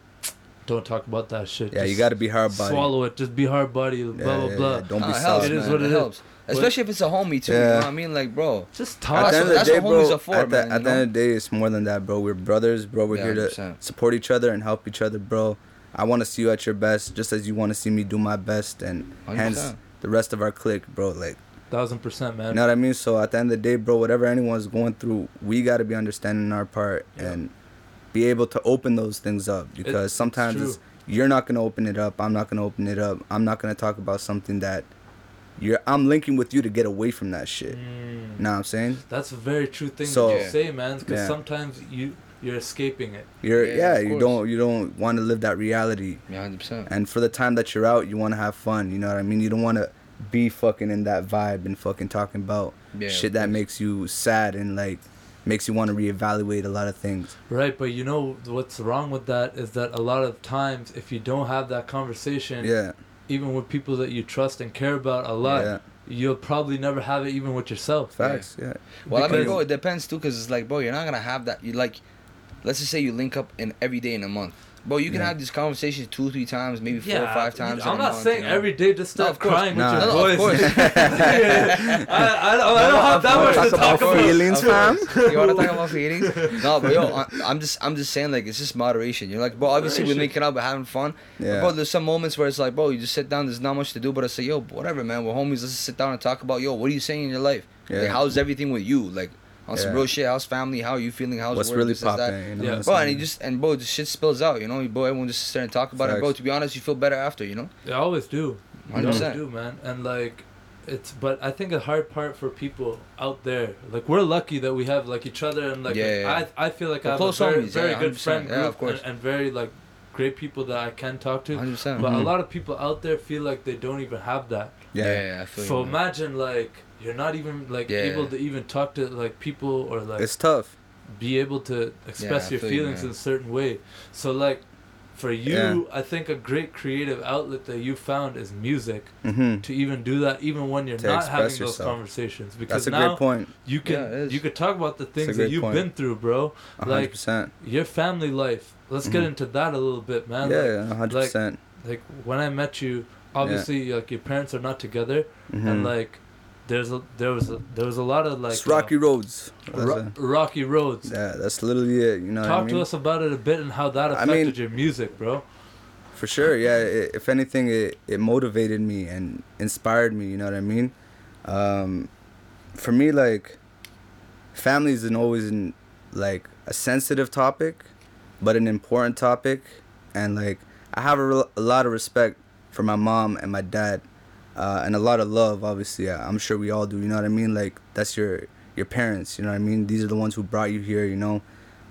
don't talk about that shit. yeah, you got to be hard body. swallow it. Just be hard body. Blah Yeah, blah yeah, blah. yeah. Don't Nah, be soft. It is man. what it it is. Helps. Especially if it's a homie too. You know what I mean? Like, bro. Just At talk. the end of the that's day, what homies bro. are for, at the, man, at you the end of the day, it's more than that, bro. We're brothers, bro. We're Yeah, here to 100%. support each other and help each other, bro. I want to see you at your best, just as you want to see me do my best, and hence 100%. the rest of our clique, bro. Like, Thousand percent, man. you know what I mean? So at the end of the day, bro, whatever anyone's going through, we got to be understanding our part Yeah. and be able to open those things up because it's sometimes true. it's, you're not gonna open it up. I'm not gonna open it up. I'm not gonna talk about something that you're. I'm linking with you to get away from that shit. Mm. Know what I'm saying? That's a very true thing So- that you say, man. Because Yeah. sometimes you you're escaping it. You're Yeah, yeah. you course. don't you don't want to live that reality. Yeah, hundred percent. And for the time that you're out, you want to have fun. You know what I mean? You don't want to be fucking in that vibe and fucking talking about Yeah, shit that makes you sad and like makes you want to reevaluate a lot of things. Right, but you know what's wrong with that is that a lot of times if you don't have that conversation, Yeah. Even with people that you trust and care about a lot, Yeah. you'll probably never have it even with yourself. Facts. Yeah. Well, I mean, Because- bro, it depends too, cause it's like, bro, you're not gonna have that. You like, let's just say you link up in every day in a month. Bro, you can Yeah. have these conversations two, three times, maybe four or five times. in I'm not month, saying you know? every day just No, start crying Nah. with your No, of voice. course. I, I, don't, I don't have that much to talk about. feelings, fam. You want to talk about feelings? No, but yo, I, I'm just, I'm just saying, like, it's just moderation. You're like, bro, obviously we're Moderation. linking up, we're having fun. Yeah. Bro, there's some moments where it's like, bro, you just sit down, there's not much to do, but I say, yo, whatever, man, we're homies. Let's just sit down and talk about, yo, what are you saying in your life? Yeah. Like, how's everything with you? Like, on some Yeah. real shit. How's family? How are you feeling? How's What's work? really this, this, that? popping? You know Yeah. what Bro, and he just and bro, the shit spills out, you know. Bro, everyone just starting to talk about it, bro. To be honest, you feel better after, you know. They always do. They always 100%. do, man. And like, it's but I think a hard part for people out there, like we're lucky that we have like each other and like Yeah, yeah, I I feel like We're I have a close very, homies, very yeah, good 100%. friend Yeah, group of course. And, and very like great people that I can talk to. 100. percent But a Mhm. lot of people out there feel like they don't even have that. Yeah, yeah. yeah, I feel So you. imagine like you're not even like Yeah. able to even talk to like people or like It's tough. be able to express I your feel you, feelings man. in a certain way. So like for you, Yeah. I think a great creative outlet that you found is music hmm to even do that even when you're To not express having those yourself. conversations because That's a now great point. you can Yeah, you could talk about the things that you've point. been through, bro. A hundred Like percent. your family life. Let's get Mhm. into that a little bit, man. Yeah, Like, yeah, hundred percent. like when I met you, obviously like your parents are not together and Mhm. like there's a there was a there was a lot of like It's rocky uh, roads. Ro- a- rocky roads. yeah, that's literally it. You know what I Talk mean? to us about it a bit and how that I affected mean- your music, bro. For sure, yeah. It, if anything, it, it motivated me and inspired me. You know what I mean? Um, for me, like, family isn't always in, like a sensitive topic, but an important topic, and like I have a, rel- a lot of respect for my mom and my dad, uh, and a lot of love. Obviously, I'm sure we all do. You know what I mean? Like that's your your parents. You know what I mean? These are the ones who brought you here. You know.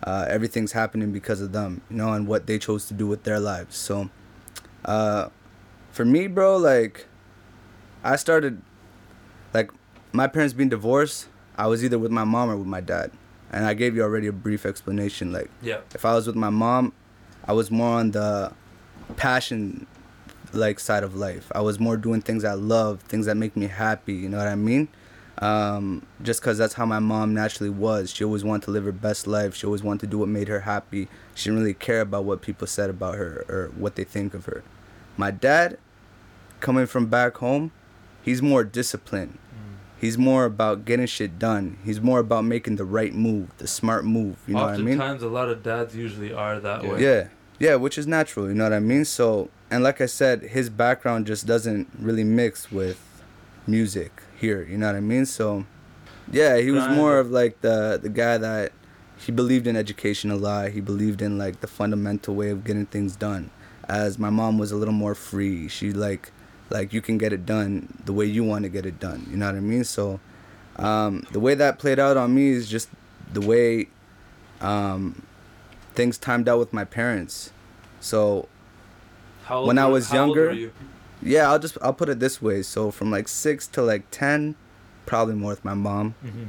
Uh, everything's happening because of them, you know, and what they chose to do with their lives. So, uh, for me, bro, like, I started, like, my parents being divorced. I was either with my mom or with my dad, and I gave you already a brief explanation. Like, Yeah. if I was with my mom, I was more on the passion, like, side of life. I was more doing things I love, things that make me happy. You know what I mean? um, just because that's how my mom naturally was. She always wanted to live her best life. She always wanted to do what made her happy. She didn't really care about what people said about her or what they think of her. My dad, coming from back home, he's more disciplined. He's more about getting shit done. He's more about making the right move, the smart move. You know what I mean? Oftentimes, a lot of dads usually are that Yeah. way. Yeah, yeah, which is natural. You know what I mean? So, and like I said, his background just doesn't really mix with music here. You know what I mean? So, yeah, he was more of like the the guy that he believed in education a lot. He believed in like the fundamental way of getting things done. As my mom was a little more free. She like like you can get it done the way you want to get it done. You know what I mean? So, um, the way that played out on me is just the way um, things timed out with my parents. So When I was how younger- you? yeah, I'll just I'll put it this way. So from like six to like ten, probably more with my mom. Mhm.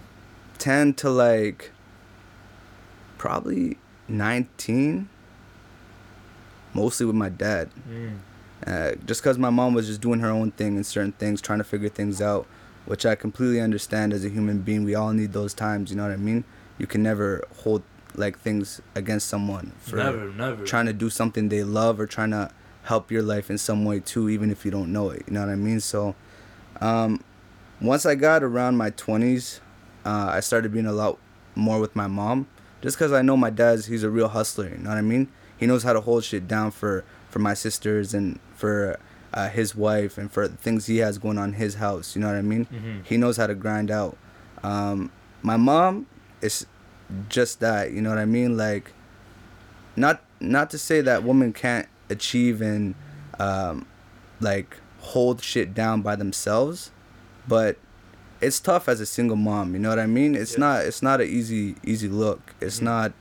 Ten to like probably nineteen, mostly with my dad. Mm. Uh, just because my mom was just doing her own thing and certain things, trying to figure things out, which I completely understand as a human being. We all need those times. You know what I mean? You can never hold like things against someone for Never, never. trying to do something they love or trying to help your life in some way too, even if you don't know it. You know what I mean? So, um, once I got around my 20s, uh, I started being a lot more with my mom just because I know my dad's, he's a real hustler. You know what I mean? He knows how to hold shit down for, for my sisters and for uh, his wife and for things he has going on in his house. You know what I mean? Mhm. He knows how to grind out. Um, my mom is just that. You know what I mean? Like, not not to say that women can't achieve and um, like hold shit down by themselves, but it's tough as a single mom. You know what I mean? It's Yeah. not it's not an easy easy look. It's Mhm. not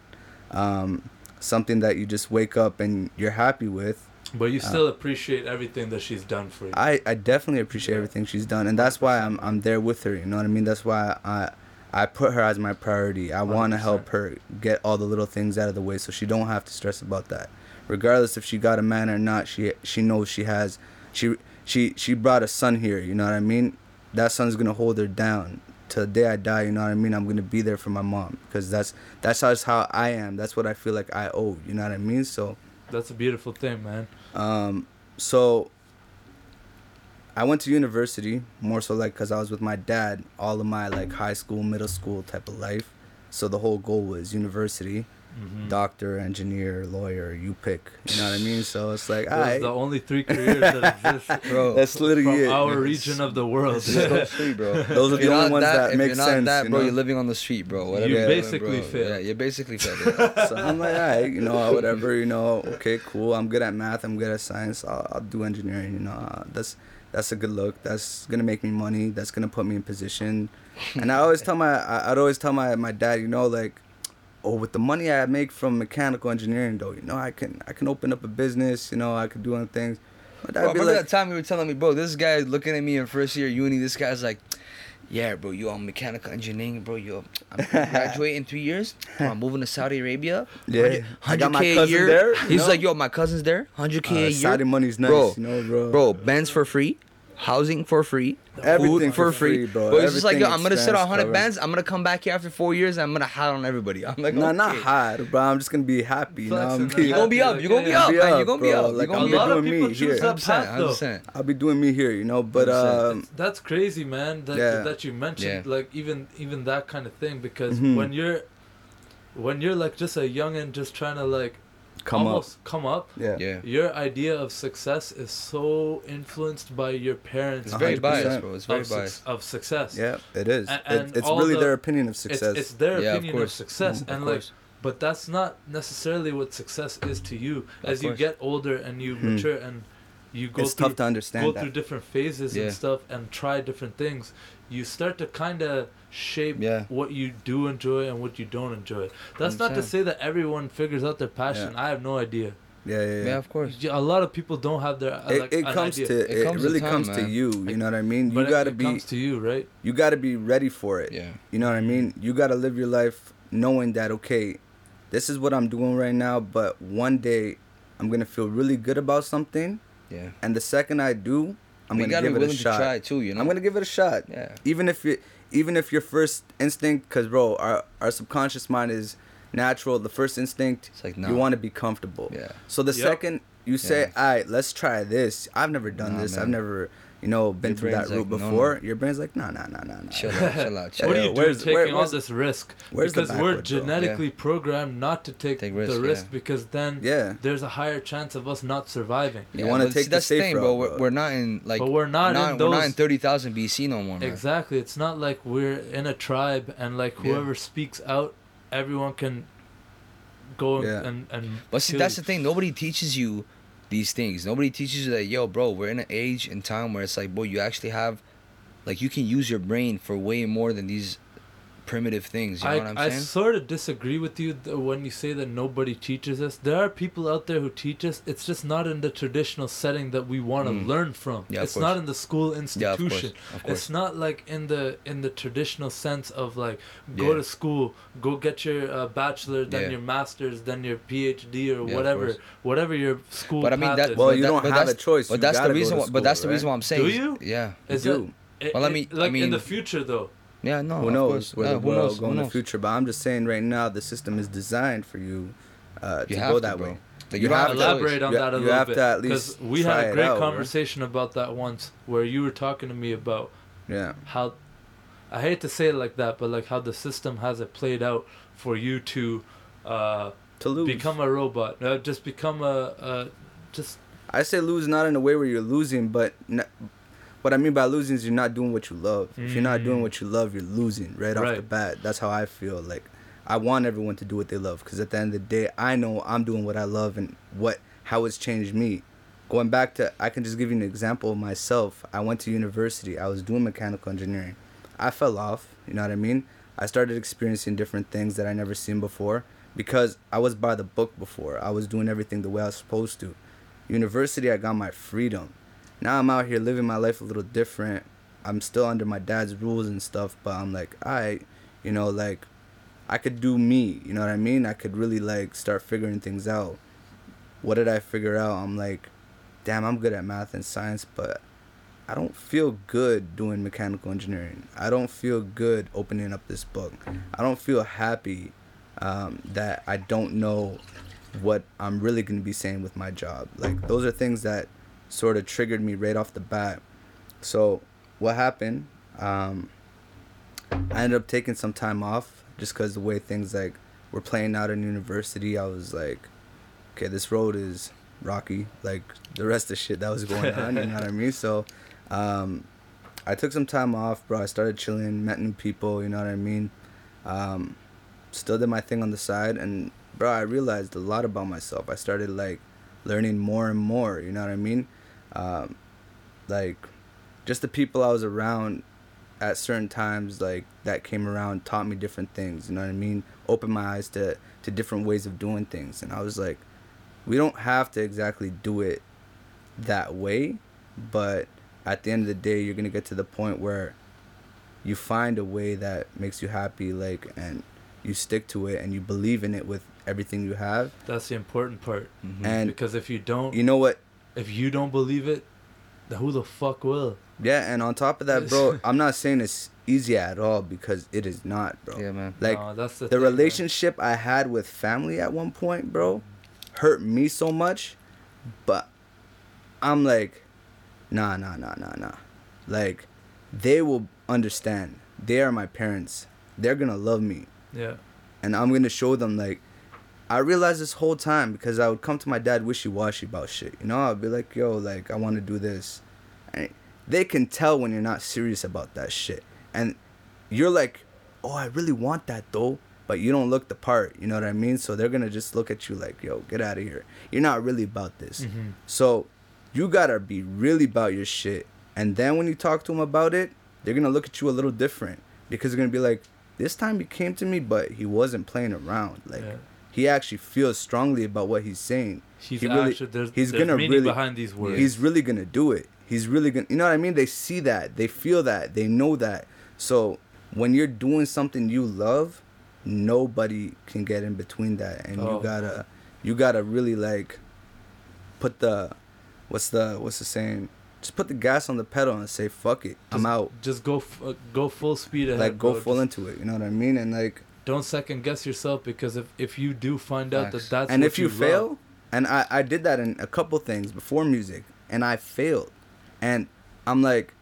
um, something that you just wake up and you're happy with. But you still appreciate everything that she's done for you. I, I definitely appreciate Yeah. everything she's done, and that's why I'm I'm there with her. You know what I mean? That's why I I put her as my priority. I want to help her get all the little things out of the way, so she don't have to stress about that. Regardless if she got a man or not, she she knows she has she she she brought a son here. You know what I mean? That son's gonna hold her down. till the day I die. You know what I mean? I'm gonna be there for my mom because that's that's just how I am. That's what I feel like I owe. You know what I mean? So, That's a beautiful thing, man. um, so I went to university more so like because I was with my dad all of my like high school, middle school type of life. So the whole goal was university, Mhm. doctor, engineer, lawyer. You pick. You know what I mean? So it's like, Those all right, the only three careers that exist Bro, that's literally from it. our region of the world. Just go street, bro. Those are the only ones that if make you're not sense, That, you bro, you're living on the street, bro. Whatever. You basically bro. failed. Yeah, you basically failed. Yeah. so I'm like, all right, you know, whatever, you know, okay, cool. I'm good at math. I'm good at science. I'll, I'll do engineering. You know, uh, that's that's a good look. That's gonna make me money. That's gonna put me in position. And I always tell my, I, I'd always tell my my dad, you know, like, oh, with the money I make from mechanical engineering, though, you know, I can I can open up a business. You know, I could do other things. Bro, remember like, that time you were telling me, bro, this guy looking at me in first year uni, this guy's like, yeah, bro, you on mechanical engineering, bro. You, I'm gonna in three years. I'm moving to Saudi Arabia. Yeah, my 100K a cousin year. there, He's know? like, yo, my cousin's there. 100K uh, a year. Saudi money's nice, Bro, you know, bro. Bro, Benz for free, housing for free, Everything food for for free, free, bro. But it's just like, yo, I'm gonna sit on expense 100 covered. bands. I'm gonna come back here after four years and I'm gonna hat on everybody. I'm like, Nah, not okay. hard, bro. I'm just gonna be happy. You know, I'm You that gonna be up. like, You gonna be up, man. You up, gonna be up. Like, gonna I'm be be a of doing people me here. that 100%, path though. 100%. I'll be doing me here, you know. But um, That's crazy, man. That Yeah. that you mentioned, Yeah. like even even that kind of thing, because Mhm. when you're when you're like just a youngin, just trying to like come up. come up, Yeah. Yeah. your idea of success is so influenced by your parents' It's very biased, bro. It's very of, suc- biased. of success. Yeah, it is. A- It- and it's really the- their opinion of success. it's their Yeah, of opinion of, course. success, Of and like, course. but that's not necessarily what success is to you. Of As you get older and you Hmm. mature and you go it's through tough to understand go that. through different phases Yeah. and stuff and try different things, you start to kind of shape Yeah. what you do enjoy and what you don't enjoy. That's not to say that everyone figures out their passion. I have no idea. yeah, yeah, yeah. Yeah, of course. A lot of people don't have their uh, It, like, it an comes idea. to It it, comes to really time, comes to you. You know what I mean? but you gotta it be comes to you, right? you gotta be ready for it. Yeah. You know what I mean? You gotta live your life knowing that okay, this is what I'm doing right now, but one day I'm gonna feel really good about something, Yeah. and the second I do, I'm gonna give it a shot. to try too. You know. I'm gonna give it a shot. Yeah. even if it even if your first instinct because bro our, our subconscious mind is natural the first instinct It's like, nah. you want to be comfortable Yeah. so the Yep. second you say Yeah. all right let's try this i've never done Nah, this i've never you know been Your through that route like, before no. your brain's like nah nah nah nah nah Chill out. Chill out. Chill what out. are you Yeah, doing where's- taking all this risk? where's the because we're backward, bro? genetically programmed not to take, Take the risk, risk yeah. because then yeah there's a higher chance of us not surviving. You wanna take see, the that's the safe thing, route, bro. We're, we're not in like. But we're not in We're not in thirty thousand BC no more. Man. Exactly. It's not like we're in a tribe and like Yeah. whoever speaks out, everyone can go Yeah. and and. But see, kill that's you. the thing. Nobody teaches you these things. Nobody teaches you that, yo, bro, we're in an age and time where it's like, bro, you actually have, like, you can use your brain for way more than these primitive things. You know I, what I'm I sort of disagree with you th- when you say that nobody teaches us. There are people out there who teach us. It's just not in the traditional setting that we want to Mm. learn from. Yeah, it's course. not in the school yeah, of course. institution. Of course. It's not like in the in the traditional sense of like go Yeah. to school, go get your uh, bachelor, then Yeah. your master's, then your PhD or of whatever, whatever your school. But I mean path that. is. Well, you that- don't but have a choice. But You that's the reason. to Why, but that's the reason why I'm saying. Do you? Yeah. Is you it- do. it- Well, I it- mean- I like in the future though. Yeah. No. who knows where Yeah, the who world knows? will go in the future but i'm just saying right now the system is designed for you uh, to You go to, that bro. way Like, You don't have to- Elaborate on that a you little have bit to because we had a great out, right? conversation about that once, where you were talking to me about yeah how I hate to say it like that, but like how the system has it played out for you to uh, to lose become a robot, uh, just become a, a just I say lose not in a way where you're losing, but n- what I mean by losing is you're not doing what you love. If you're not doing Mm. what you love, you're losing right, off the bat. That's how I feel. Like I want everyone to do what they love because at the end of the day, I know I'm doing what I love and what how it's changed me. Going back to, I can just give you an example of myself. I went to university. I was doing mechanical engineering. I fell off. You know what I mean? I started experiencing different things that I never seen before because I was by the book before. I was doing everything the way I was supposed to. University, I got my freedom. Now I'm out here living my life a little different. I'm still under my dad's rules and stuff, but I'm like, I, you know, like, I could do me. You know what I mean? I could really like start figuring things out. What did I figure out? I'm like, damn, I'm good at math and science, but I don't feel good doing mechanical engineering. I don't feel good opening up this book. I don't feel happy um, that I don't know what I'm really going to be saying with my job. Like those are things that sort of triggered me right off the bat. So what happened? Um, I ended up taking some time off just because the way things like were playing out in university. I was like, okay, this road is rocky, like the rest of shit that was going on. you know what I mean? So, um, I took some time off, bro. I started chilling, met new people. You know what I mean? Um, still did my thing on the side, and bro, I realized a lot about myself. I started like learning more and more. You know what I mean? Um, like just the people I was around at certain times like that came around taught me different things you know what i mean opened my eyes to to different ways of doing things and i was like we don't have to exactly do it that way but at the end of the day you're gonna get to the point where you find a way that makes you happy like and you stick to it and you believe in it with everything you have That's the important part. Mhm. and Because if you don't, you know what if you don't believe it, then who the fuck will? yeah and on top of that bro i'm not saying it's easy at all because it is not bro yeah, man. like No, that's the, the thing, man. relationship I had with family at one point, bro, hurt me so much. But I'm like, nah, nah, nah, nah, nah. Like, they will understand. They are my parents. They're gonna love me, Yeah. and I'm gonna show them. Like, I realized this whole time because I would come to my dad wishy washy about shit. You know, I'd be like, yo, like, I want to do this, and they can tell when you're not serious about that shit. And you're like, oh, I really want that though, but you don't look the part. You know what I mean? So they're gonna just look at you like, yo, get out of here. You're not really about this. Mhm. So you gotta be really about your shit. And then when you talk to them about it, they're gonna look at you a little different because they're gonna be like, this time he came to me, but he wasn't playing around. Like Yeah. He actually feels strongly about what he's saying. He's He really- actually there's, he's there's gonna meaning really- behind these words. He's really gonna do it. He's really gonna, you know what I mean? They see that, they feel that, they know that. So when you're doing something you love, nobody can get in between that, and Oh. you gotta, you gotta really like, put the, what's the what's the saying? Just put the gas on the pedal and say fuck it, I'm out. Just go, f- uh, go full speed ahead. Like go bro. full Just into it. You know what I mean? And like, Don't second guess yourself because if if you do find out Facts. that that's and what if you, love- fail and I, I did that in a couple things before music and i failed and i'm like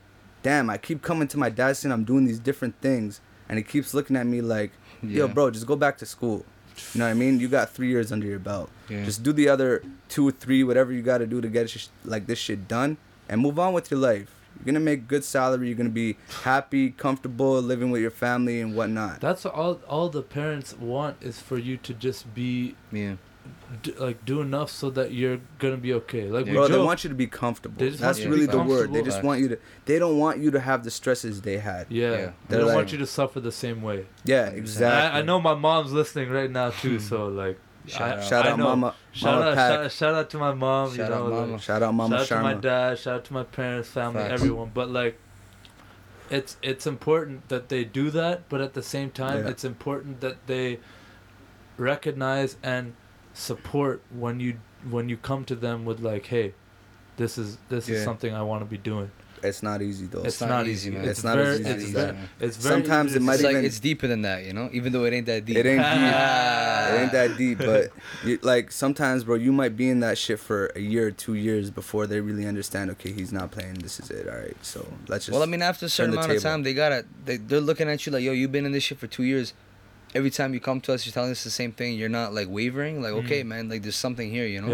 damn i keep coming to my dad saying i'm doing these different things and he keeps looking at me like yo Yeah. bro just go back to school you know what i mean you got three years under your belt Yeah. just do the other two or three whatever you got to do to get sh- like this shit done and move on with your life you're gonna make good salary you're gonna be happy comfortable living with your family and whatnot That's all. All the parents want is for you to just be Yeah. d- like do enough so that you're gonna be okay. Like we Bro, they want you to be comfortable. That's want really the word. They just want you to. They don't want you to have the stresses they had. yeah, Yeah. they don't like- want you to suffer the same way. Yeah, exactly. I, I know my mom's listening right now too, so like, Shout I, out. Shout out. Mama. Shout Mama out, shout, shout out to my mom. Shout you know, out, like, Shout out, Mama shout out to my dad. Shout out to my parents, family, Facts. everyone. But like, it's it's important that they do that, but at the same time, Yeah. it's important that they recognize and support when you when you come to them with like, hey, this is this is something I want to be doing. It's not easy though. It's, not not, easy, easy. man. It's, It's not very, as easy it's as that. It's very Sometimes easy it might It's say. like even- it's deeper than that, you know. Even though it ain't that deep. It ain't deep. It ain't that deep, but you, like sometimes, bro, you might be in that shit for a year or two years before they really understand. Okay, he's not playing. This is it. All right, so let's just. Well, I mean, after a certain the amount of time, they gotta they they're looking at you like, yo, you've been in this shit for two years. Every time you come to us, you're telling us the same thing. You're not like wavering. Like, okay, Mhm. man, like there's something here, you know.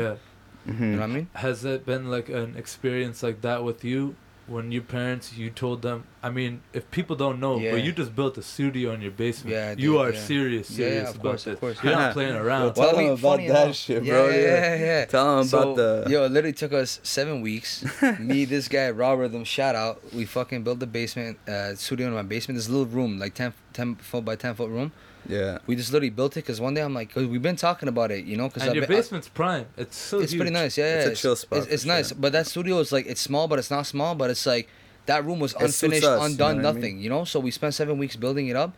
Yeah. Mhm. You know what I mean? Has it been like an experience like that with you? When your parents, you told them. I mean, if people don't know, Yeah. but you just built a studio in your basement. Yeah, I you are yeah. serious, Yeah, yeah, of about course, this. of course. You're not playing around. Tell I them about that enough- shit, yeah, bro. Yeah, yeah, yeah. Tell them So, about the. Yo, it literally took us seven weeks. Me, this guy, Raw Rhythm, shout out. We fucking built the basement, uh, studio in my basement. This little room, like 10, 10 foot by 10 foot room. Yeah. We just literally built it because one day I'm like, cause we've been talking about it, you know? Cause and I've your been- I- basement's prime. It's so it's pretty nice. Yeah, yeah. It's yeah. a chill spot It's, for it's nice, sure. but that studio is like it's small, but it's not small. But it's like that room was unfinished, us, you know undone, I mean? nothing. You know. So we spent seven weeks building it up,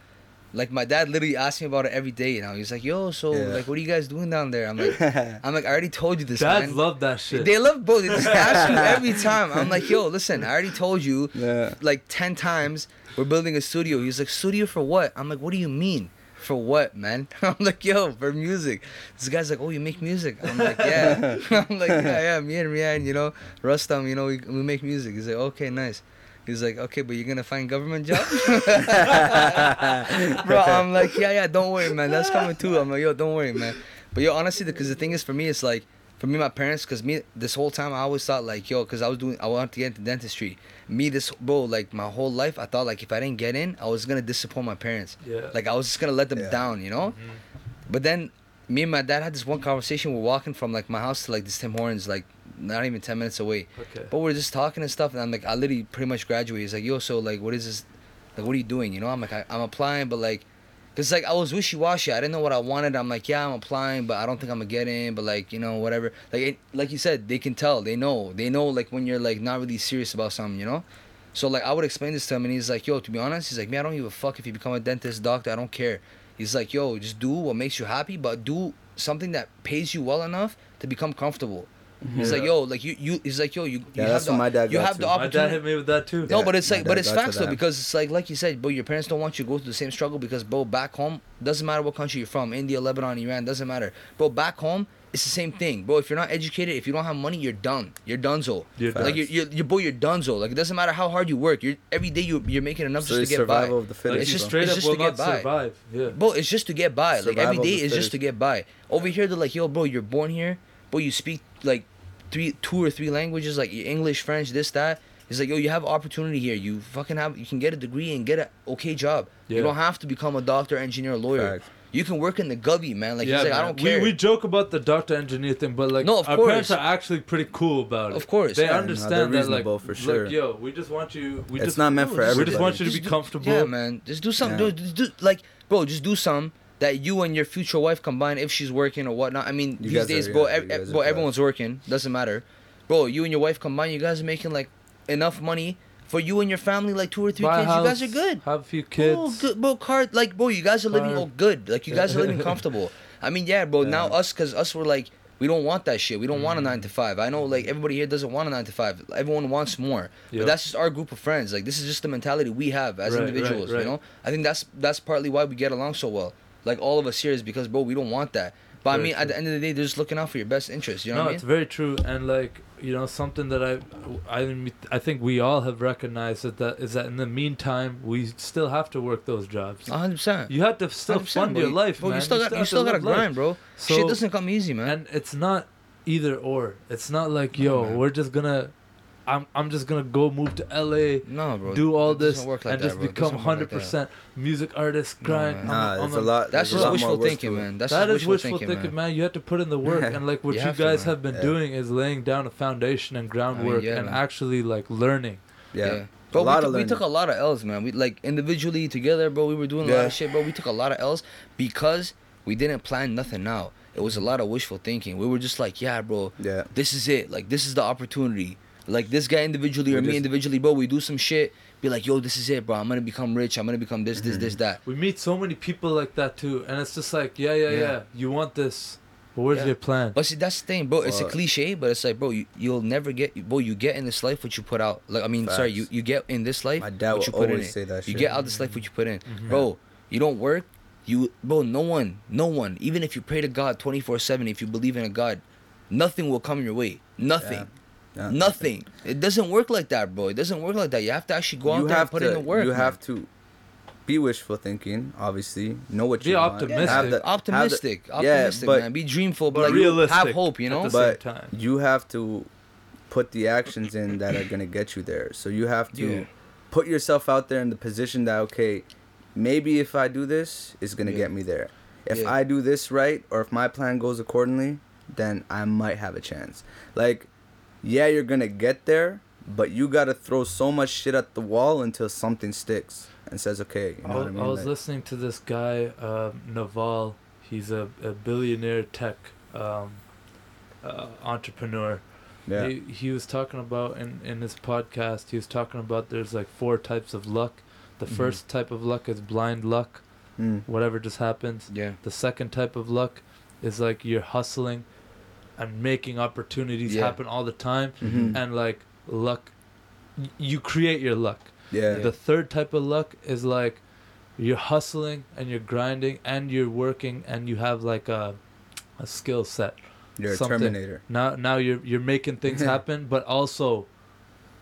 Like my dad literally asked me about it every day now. He's like, "Yo, so Yeah. like, what are you guys doing down there?" I'm like, I'm like, I already told you this. Dads man. love that shit. They love both. They just ask you every time. I'm like, yo, listen, I already told you yeah. like ten times we're building a studio. He's like, studio for what? I'm like, what do you mean? For what, man? I'm like, yo, for music. This guy's like, oh, you make music? I'm like, yeah. I'm like, yeah, yeah, me and Rian, you know, Rustam, um, you know, we, we make music. He's like, okay, nice. He's like, okay, but you're gonna find government job, bro. I'm like, yeah, yeah, don't worry, man. That's coming too. I'm like, yo, don't worry, man. But yo, honestly, because the thing is, for me, it's like, for me, my parents, because me, this whole time, I always thought like, yo, because I was doing, I wanted to get into dentistry. Me, this bro, like my whole life, I thought like if I didn't get in, I was gonna disappoint my parents. yeah. Like I was just gonna let them Yeah. down, you know. Mm-hmm. But then, me and my dad had this one conversation. We're walking from like my house to like this Tim Hortons, like not even ten minutes away. okay. But we're just talking and stuff, and I'm like, I literally pretty much graduated. He's like, yo, so like, what is this? Like, what are you doing? You know, I'm like, I, I'm applying, but like, cause like I was wishy washy. I didn't know what I wanted. I'm like, yeah, I'm applying, but I don't think I'm gonna get in. But like, you know, whatever. Like, it, like you said, they can tell. They know. They know like when you're like not really serious about something. You know. So like I would explain this to him, and he's like, yo, to be honest, he's like, man, I don't give a fuck if you become a dentist, doctor. I don't care. He's like, yo, just do what makes you happy, but do something that pays you well enough to become comfortable. He's like, yo, like you, you. He's like, yo, you. Yeah, you that's have the, what my dad You got have the too. My dad hit me with that too. No, Yeah, but it's like, but it's it's got to facts though because it's like, like you said, bro, your parents don't want you to go through the same struggle because, bro, back home doesn't matter what country you're from, India, Lebanon, Iran, doesn't matter, bro. Back home, it's the same thing, bro. If you're not educated, if you don't have money, you're done. You're donezo. You're Facts. Like you're, you're, you're, bro, you're donezo. Like it doesn't matter how hard you work. You're every day you you're making enough So just to get by. survival of the Like, fittest. It's you just- straight it's up just will to not get by. survive. Yeah. Bro, it's just to get by. Like every Survival of day the is just to get by. Over here, they're like, yo, bro, you're born here, bro. You speak like three, two or three languages, like English, French, this, that. It's like, yo, you have opportunity here. You fucking have, you can get a degree and get a okay job. Yeah. You don't have to become a doctor, engineer, lawyer. Facts. You can work in the gubby, man. Like yeah, he's like, I don't care. We, we joke about the doctor engineer thing, but like No, of our parents are actually pretty cool about it. Of course, they yeah. No, understand they're that. Like, for sure. Look, yo, we just want you. We It's just not meant for We just want you to be do- comfortable. Yeah, man. Just do something. Yeah. Do, just do like, bro. Just do something that you and your future wife combine if she's working or whatnot. I mean, You these days, are- bro, yeah, ev- you bro, everyone's working. Doesn't matter, bro. You and your wife combine. You guys are making like enough money for you and your family, like two or three Buy a kids. You guys are good. Have a few kids. Oh, good, bro. Card, like, bro. You guys are living all good. Like, you guys are living comfortable. I mean, yeah, bro. Now us, cause us, we're like, we don't want that shit. We don't want a Mm. nine to five. I know, like, everybody here doesn't want a nine to five. Everyone wants more. Yep. But that's just our group of friends. Like, this is just the mentality we have as Right, right, individuals. right. You know, I think that's that's partly why we get along so well. Like, all of us here is because, bro, we don't want that. But I Very mean, at the end of the day, they're just looking out for your best interest. You know no, what I it's mean? very true, and like you know, something that I, I, I think we all have recognized that that is that in the meantime we still have to work those jobs. A hundred percent. You have to still fund your life, bro, man. You still got, you still got to live life. grind, bro. So, Shit doesn't come easy, man. and it's not either or. It's not like yo, we're just gonna, I'm I'm just gonna go move to L.A. no, bro. do all this like and that, just bro. Become doesn't work hundred like that. percent music artist. No, Grind. man. I'm Nah, a- a lot. That's just wishful thinking, man. That's That just is wishful, wishful thinking, thinking, man. man. You have to put in the work, and like what You you, have to, guys have been Yeah. doing is laying down a foundation and groundwork, yeah, and man. actually like learning. Yeah. Bro, a we, lot took, of we took a lot of L's, man. We like individually together, bro. We were doing a lot of shit, bro. We took a lot of L's because we didn't plan nothing out. It was a lot of wishful thinking. We were just like, yeah, bro, Yeah. this is it. Like this is the opportunity. Like this guy individually or We me individually, bro. We do some shit. Be like, yo, this is it, bro. I'm gonna become rich. I'm gonna become this, this, Mhm. this, that. We meet so many people like that too, and it's just like, yeah, yeah, yeah. Yeah. You want this, but where's Yeah. your plan? But see, that's the thing, bro. It's a cliche, but it's like, bro, you, you'll never get, bro. You get in this life what you put out. Like, I mean, sorry, you, you get in this life My dad what you put in always it. say that You get out this life what you put in, Mhm. bro. You don't work, you, bro. No one, no one. Even if you pray to God twenty four seven, if you believe in a God, nothing will come your way. Nothing. Yeah. Nothing. It doesn't work like that, bro. It doesn't work like that. You have to actually go out there and put to, in the work. You man. have to be wishful thinking. Obviously, know what Be you want. optimistic. Have the- have the- optimistic, yeah, optimistic, but- man. Be dreamful, but, But like, realistic have hope. You at know. the But same time. you have to put the actions in that are gonna get you there. So you have to Yeah. put yourself out there in the position that okay, maybe if I do this, it's gonna Yeah. get me there. If Yeah. I do this right, or if my plan goes accordingly, then I might have a chance. Like, yeah, you're gonna get there, but you gotta throw so much shit at the wall until something sticks and says, okay, you know I I mean? I was Like, listening to this guy, uh, Naval. He's a, a billionaire tech um, uh, entrepreneur. yeah, He, he was talking about in, in his podcast, he was talking about there's like four types of luck. The Mhm. first type of luck is blind luck. Mm. whatever just happens. Yeah. The second type of luck is like you're hustling and making opportunities Yeah. happen all the time Mhm. and like luck you create your luck. yeah. The third type of luck is like you're hustling and you're grinding and you're working and you have like a a skill set. You're a. Terminator. Now now you're you're making things happen but also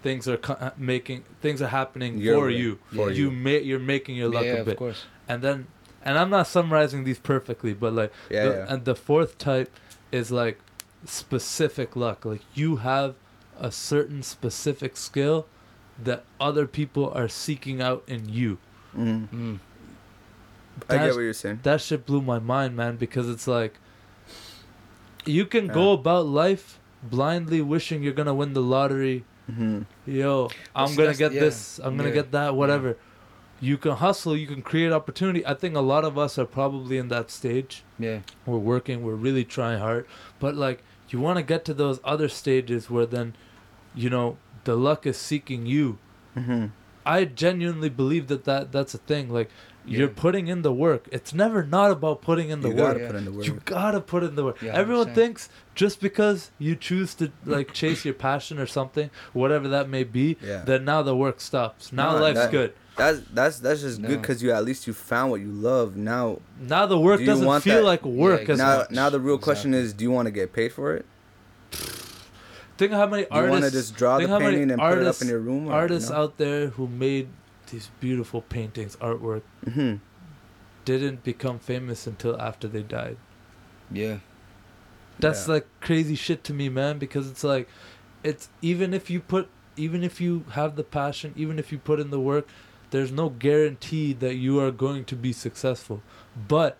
things are co- making things are happening Your for way, you. for you you. ma- you're making your luck yeah, a bit of course. and then and I'm not summarizing these perfectly, but like Yeah, the, yeah. and the fourth type is like specific luck. Like you have a certain specific skill that other people are seeking out in you. Mhm. Mm. I get what you're saying. that shit blew my mind, man, because it's like you can Yeah. go about life blindly wishing you're gonna win the lottery. hmm Yo, I'm see, gonna get yeah, this. I'm gonna yeah, get that. Whatever. You can hustle. You can create opportunity. I think a lot of us are probably in that stage. Yeah. we're working we're really trying hard but like you want to get to those other stages where then you know the luck is seeking you hmm i genuinely believe that, that that's a thing like you're putting in the work it's never not about putting in the You work gotta Yeah. put in the work. you gotta put in the work Yeah, everyone 100%. thinks just because you choose to like chase your passion or something whatever that may be Yeah. then now the work stops now No, life's that- good That's that's that's just good because you at least you found what you love. Now now the work Do doesn't want feel that- like work Yeah, as now much now the real question is, do you want to get paid for it? think how many Do you want to just draw the painting and put it up artists- in your room? Or, artists you know? out there who made these beautiful paintings, artwork, Mhm. didn't become famous until after they died. Yeah. That's Yeah. like crazy shit to me, man, because it's like it's even if you put even if you have the passion, even if you put in the work, there's no guarantee that you are going to be successful. But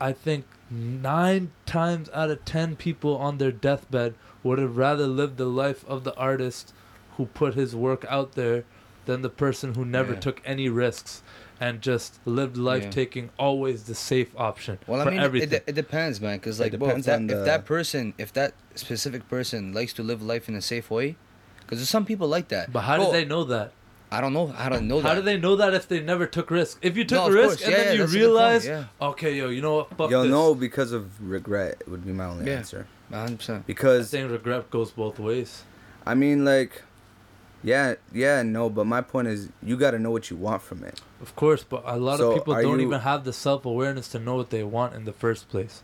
I think 9 times out of 10 people on their deathbed would have rather lived the life of the artist who put his work out there than the person who never Yeah. took any risks and just lived life Yeah. taking always the safe option Well, for I mean, it, everything. it, it depends, man. Because like, bro, if that, on if that person, if that specific person likes to live life in a safe way, because there's some people like that. But how Bro, did they know that? I don't know. I don't know that. How that. do they know that if they never took risk? If you took No, a of risk course. and Yeah, then yeah, you that's a good point, realize, yeah. okay, yo, you know what? Fuck You'll this. know because of regret would be my only Yeah. answer. 100. percent I Because think regret goes both ways. I mean, like, yeah, yeah, and no. But my point is, you got to know what you want from it. Of course, but a lot So, of people are don't you- even have the self awareness to know what they want in the first place.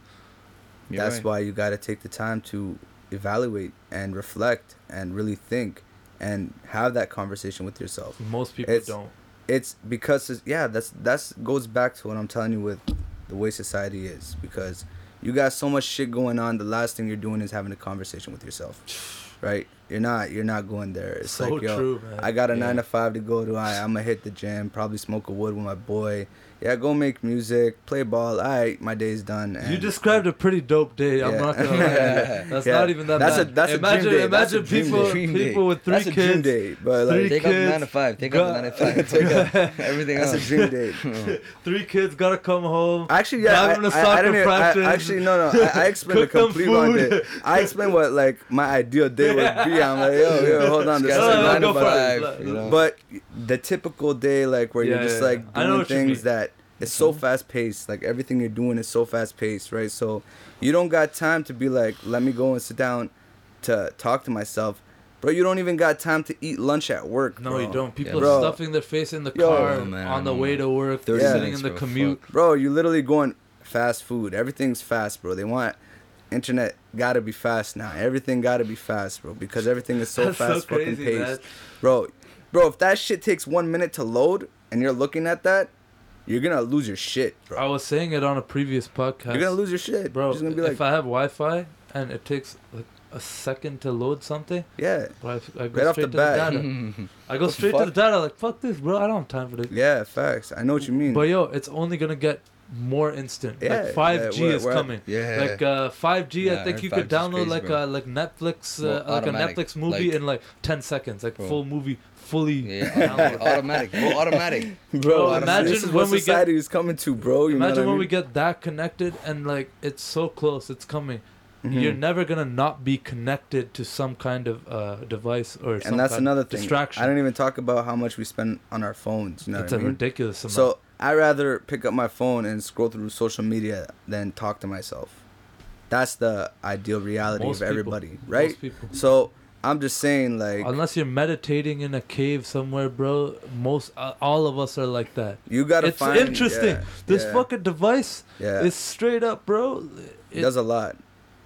That's why you got to take the time to evaluate and reflect and really think and have that conversation with yourself. Most people It's- don't. It's because it's, yeah, that's that's goes back to what I'm telling you with the way society is because you got so much shit going on. The last thing you're doing is having a conversation with yourself, right? You're not you're not going there. It's so like yo, true, man. I got a Yeah. nine to five to go to. I, I'm gonna hit the gym, probably smoke a wood with my boy. Yeah, go make music, play ball. All right, my day's done. you described a pretty dope day. I'm Yeah. not gonna lie. That's Yeah. not even that That's a- bad. that's a dream imagine, day. That's a imagine dream people, day. Dream day. people with three That's a dream day, but like Three Take up the nine to five. Take go- up the nine to five. Take up everything that's a dream day. Three kids gotta come home. Actually, yeah, Drive I, them to I, I soccer didn't. even- I, actually, no, no. I, I explained the Cook them complete wrong day. I explained what like my ideal day would be. I'm like, yo, yo, hold on, this is No, a no, nine to five. You know? But the typical day, like where you're just yeah, like yeah. I know doing things. Mm-hmm. that it's so fast paced. Like everything you're doing is so fast paced, right? So you don't got time to be like, let me go and sit down to talk to myself. Bro, you don't even got time to eat lunch at work. No, bro. you don't. People Bro. stuffing their face in the Yo. car Oh, man, on the I way to work, 30 sitting in the bro, commute. Bro, you literally going fast food. Everything's fast, bro. They want internet gotta be fast now. Everything gotta be fast, bro, because everything is so That's so fast fucking crazy, paced. man. Bro, bro, if that shit takes one minute to load and you're looking at that, you're gonna lose your shit, bro. I was saying it on a previous podcast. You're gonna lose your shit, bro. You're gonna be like, if I have Wi-Fi and it takes like a second to load something, yeah, bro, I, I go Right off straight the to bat. the data. I go straight to the data. Like fuck this, bro. I don't have time for this. yeah, facts. I know what you mean. But yo, it's only gonna get more instant. Yeah, like 5G yeah, we're- is we're- coming. Yeah. Like uh, 5G, Yeah, I I think you could download crazy, like bro. uh, like Netflix, uh, Bro, like a Netflix movie like- in like 10 seconds, like Bro. full movie, fully. yeah. downloaded. automatic. Bro, automatic. Bro, this imagine is when what we get- society is coming to, bro. You know Imagine what I when mean? we get that connected and like it's so close, it's coming. Mhm. You're never gonna not be connected to some kind of uh, device or some and that's kind another thing. distraction. I don't even talk about how much we spend on our phones. You know it's what a I mean? ridiculous amount. So I rather pick up my phone and scroll through social media than talk to myself. That's the ideal reality Most of people. everybody, right? People. So I'm just saying, like, Unless you're meditating in a cave somewhere, bro. Most uh, all of us are like that. you gotta it's find. interesting. yeah, this yeah, fucking device yeah, is straight up, bro. it It, does a lot.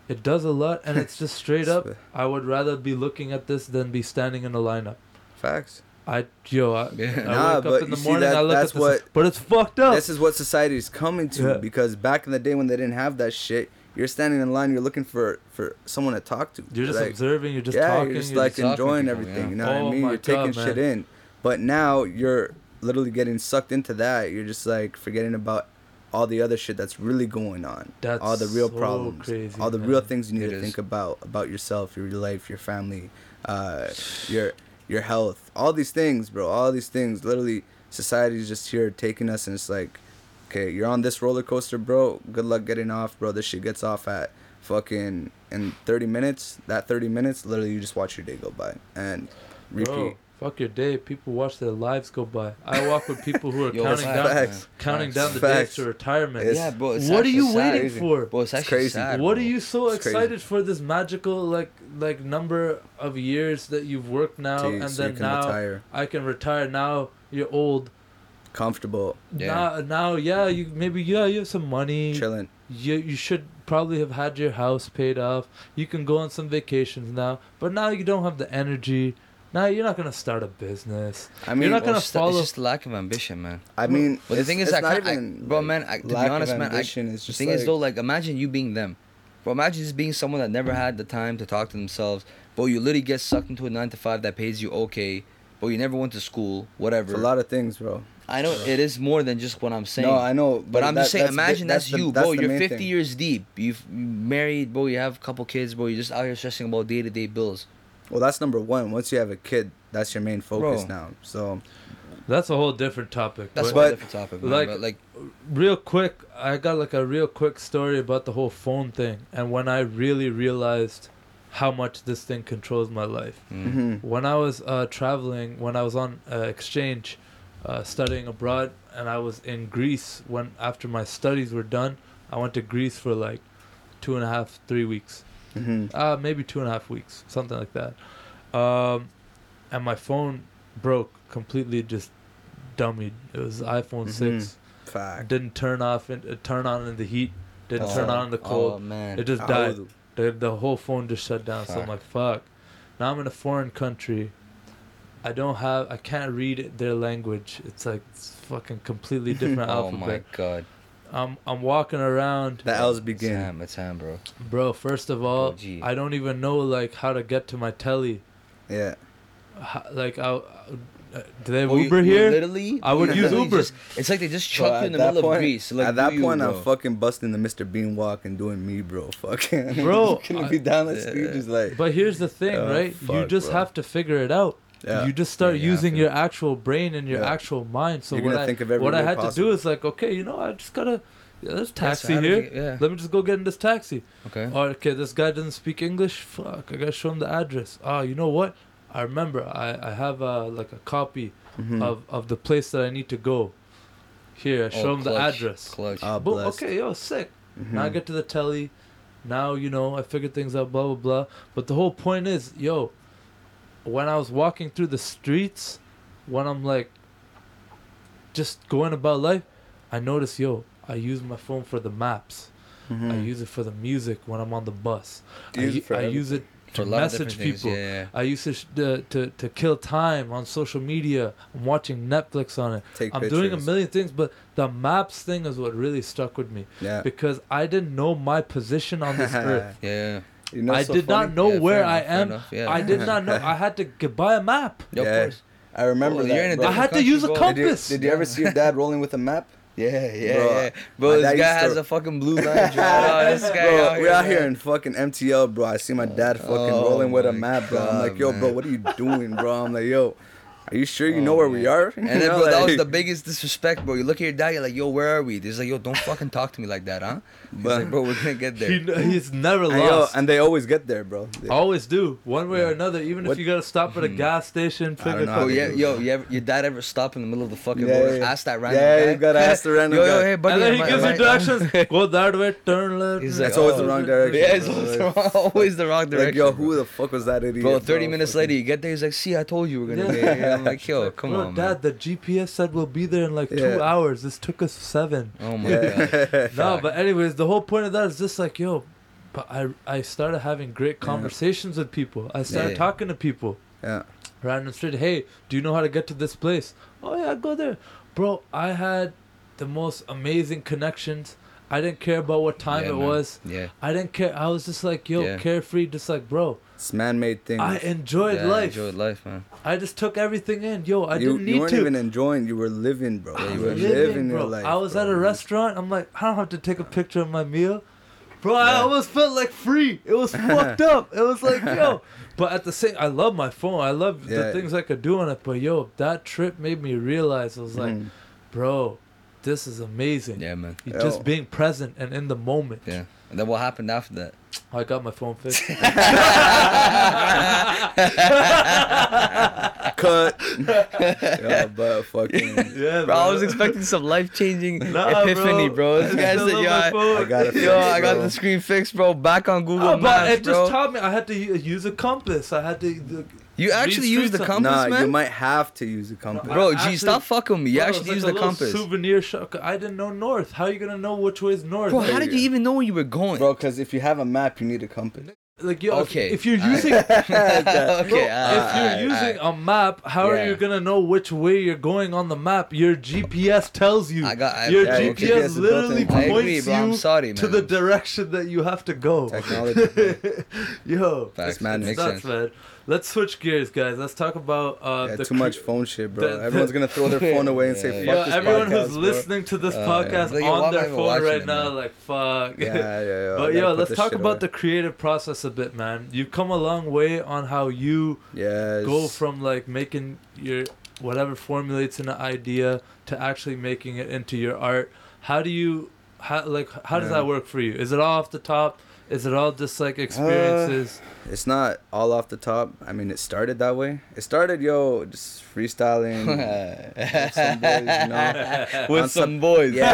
it does a lot, and it's just straight up. I would rather be looking at this than be standing in a lineup. Facts. I yo, I, Yeah. I Nah, wake up in you the see morning. that- I look that's at this, what- but it's fucked up. This is what society is coming to Yeah. because back in the day when they didn't have that shit, you're standing in line, you're looking for for someone to talk to. you're just like, observing. You're just yeah, talking. you're just you're like talking to enjoying people, everything. yeah. You know what Oh I mean? You're taking God, shit in. But now you're literally getting sucked into that. You're just like forgetting about all the other shit that's really going on. That's all the real so problems. crazy, all the man. real things you need It to is. think about about yourself, your life, your family, uh, your your health. All these things, bro. All these things. Literally, society is just here taking us, and it's like, okay, you're on this roller coaster, bro. Good luck getting off, bro. This shit gets off at fucking in 30 minutes. That 30 minutes, literally, you just watch your day go by and repeat. Bro, fuck your day. People watch their lives go by. I walk with people who are Yo, counting facts, down. Facts. counting Facts. down the Facts. days to retirement. It's- yeah, bro. It's what are you sad. waiting for? Bro, it's It's actually crazy. sad. What bro. are you so It's crazy. excited for this magical like like number of years that you've worked now Till and so then now retire I can retire now you're old comfortable, Yeah. now now yeah you maybe yeah you have some money chilling. you you should probably have had your house paid off you can go on some vacations now but now you don't have the energy now you're not gonna start a business I mean, You're not gonna it's, just- follow- it's just lack of ambition, man. I mean, But the thing is, it's I can't- I- even, bro, like, man, I- to be lack of honest, man, I- ambition, it's The just thing is though, like imagine you being them. Bro, imagine just being someone that never had the time to talk to themselves. Bro, you literally get sucked into a nine to five that pays you okay. But you never went to school, whatever. It's a lot of things, bro. I know it is more than just what I'm saying. No, I know, But I'm that- just saying, that's the- imagine that's, the- you, that's bro. the You're 50 thing. years deep. You've married, bro. You have a couple kids, bro. You're just out here stressing about day to day bills. Well, that's number one. Once you have a kid, that's your main focus Bro. now. So that's a whole different topic That's but- a whole different topic, man. like- but like, real quick i got like a real quick story about the whole phone thing and when i really realized how much this thing controls my life mm, mhm. when i was uh, traveling when i was on uh, exchange uh, studying abroad and i was in greece when after my studies were done i went to greece for like two and a half three weeks Mhm. uh, maybe two and a half weeks something like that um, and my phone broke completely just dummied it was iphone Mhm. 6 Fact. didn't turn off and uh, turn on in the heat didn't Oh. turn on in the oh cold man, it just died Audu. the, the whole phone just shut down so i'm like fuck now i'm in a foreign country i don't have i can't read their language it's like it's fucking completely different alphabet. oh my god. I'm i'm walking around The L's It's begin. time, it's time, bro. bro first of all Oh, gee. i don't even know like how to get to my telly Yeah. how, like I, uh, do they have Bro, you- uber you here Literally, I would use literally Uber. just- it's like they just Bro, chuck you in the middle point- of Greece. Like, at that do you, point. I'm fucking busting the Mr. Bean walk and doing me, bro. Fucking. Bro, Gonna I- be down the street Yeah. just like. but here's the thing Oh, right you just bro. have to figure it out Yeah. you just start Yeah, you using your actual brain and your Yeah. actual mind. So what I think of what I way had to do is like, okay, you know, I just gotta. Yeah, there's taxi here. yeah. Let me just go get in this taxi. Okay. Or okay, this guy doesn't speak English. Fuck, I gotta show him the address. Oh, you know what? I remember. I I have uh, like a copy Mhm. of of the place that I need to go. Here, I show Oh, him the address. Clutch. Ah, Boom, okay, yo, sick. Mhm. Now I get to the telly. Now you know I figured things out. Blah blah blah. But the whole point is, yo, when I was walking through the streets, when I'm like, just going about life, I notice, yo, I use my phone for the maps. I Mhm. use it for the music when I'm on the bus. I, use it I use it to a lot of message people. Yeah, yeah. I use it sh- to, to to kill time on social media. I'm watching Netflix on it. Take I'm pictures. doing a million things, but the maps thing is what really stuck with me Yeah. because I didn't know my position on this earth. Yeah. You know, I so did funny? not know Yeah, where fair I am. enough, yeah. I did not know. I had to g- buy a map. Yeah, Yeah. course. I remember Bro, that. you're in a. I had to country, use a bro. Did you, compass. did you ever see your dad rolling with a map? Yeah, yeah, Bro, yeah. my Bro, this guy used to- has a fucking blue line. drawn oh, this guy Bro, out we're out man. here in fucking MTL, bro. I see my dad fucking Oh rolling with a map, bro. I'm like, yo, bro, what are you doing, bro? I'm like, yo. Are you sure you oh, know Oh, where we are? And then, know, bro, that was the biggest disrespect, bro. You look at your dad, you're like, yo, where are we? He's like, yo, don't fucking talk to me like that, huh? He's But- like, bro, we're gonna get there. He, he's never And, yo, lost. and they always get there, bro. They- Always do, one way or another. Even What- if you gotta stop at a hmm. gas station, I don't pick a know Oh yeah, do yo, you ever, your dad ever stop in the middle of the fucking Yeah, road? yeah. Ask that random Yeah, guy. you gotta ask the random yo, guy. Yo, hey, buddy, and then he I- gives you directions. Go that way, turn left. He's like, It's always oh, the wrong direction. Yeah, it's always, the wrong, always the wrong direction. Like, yo, who the fuck was that idiot? Bro, 30 minutes later, you get there, he's like, see, I told you we are gonna get here. I'm like, yo, come on, Dad, the GPS said we'll be there in like two hours. This took us seven. Oh my god. No, but anyways, the whole point of that is just like, yo, I I started having great conversations with people. I started Yeah. talking to people. yeah. Random street. Hey, do you know how to get to this place? Oh yeah, go there, bro. I had the most amazing connections. I didn't care about what time Yeah, it man. was. Yeah. I didn't care. I was just like, yo, Yeah. carefree, just like, bro. It's man-made things. I enjoyed yeah, life. Enjoyed life, man. I just took everything in. Yo, I you, didn't need to. you weren't to. even enjoying. You were living, bro. Yeah, you you were were living, your bro. life. I was bro. at a restaurant. I'm like, I don't have to take a picture of my meal. Bro, I almost felt like free. It was fucked up. It was like, yo. But at the same, I love my phone. I love the things I could do on it. But yo, that trip made me realize. I was like, Mm. bro, this is amazing. Yeah, man. Yo. just being present and in the moment. Yeah. And then what happened after that? I got my phone fixed. Cut. yeah, but fucking. yeah, Bro, I was expecting some life changing Nah, epiphany, bro. This I guy said, yo, I. I got it yo, I got the screen fixed, bro. Back on Google Oh, but it bro. just taught me I had to use a compass. I had to. The, you actually use the streets- compass, Nah, man? you might have to use a compass. No, Bro, I G, actually- stop fucking with me. You Bro, actually like use a the compass. Souvenir shop. I didn't know north. How are you gonna know which way is north? Bro, how did you even know where you were going? Bro, because if you have a map, you need a compass. Like yo, Okay. if, if you're using, okay, bro, alright, if you're alright, using alright. a map, how are you gonna know which way you're going on the map? Your GPS tells you. I got I, your Yeah, GPS, GPS literally. I points agree, bro. I'm you sorry, man. to the direction that you have to go. Technology. Yo, Facts, man, makes nuts, sense. man. Let's switch gears, guys. Let's talk about uh, yeah, the too cre- much phone shit, bro. the- the- Everyone's gonna throw their phone away and say, Yeah, "Fuck Yo, this everyone podcast, who's bro." listening to this Uh, podcast Like, on their phone right it, now, man? like fuck. Yeah, yeah, yeah. But yo, let's talk about away. the creative process a bit, man. You've come a long way on how you Yes. go from like making your whatever formulates an idea to actually making it into your art. How do you how like how does Yeah. that work for you? Is it all off the top? Is it all just like experiences? It's not all off the top. I mean, it started that way. It started, yo, just freestyling. with some boys, you know. With On some boys. Yeah.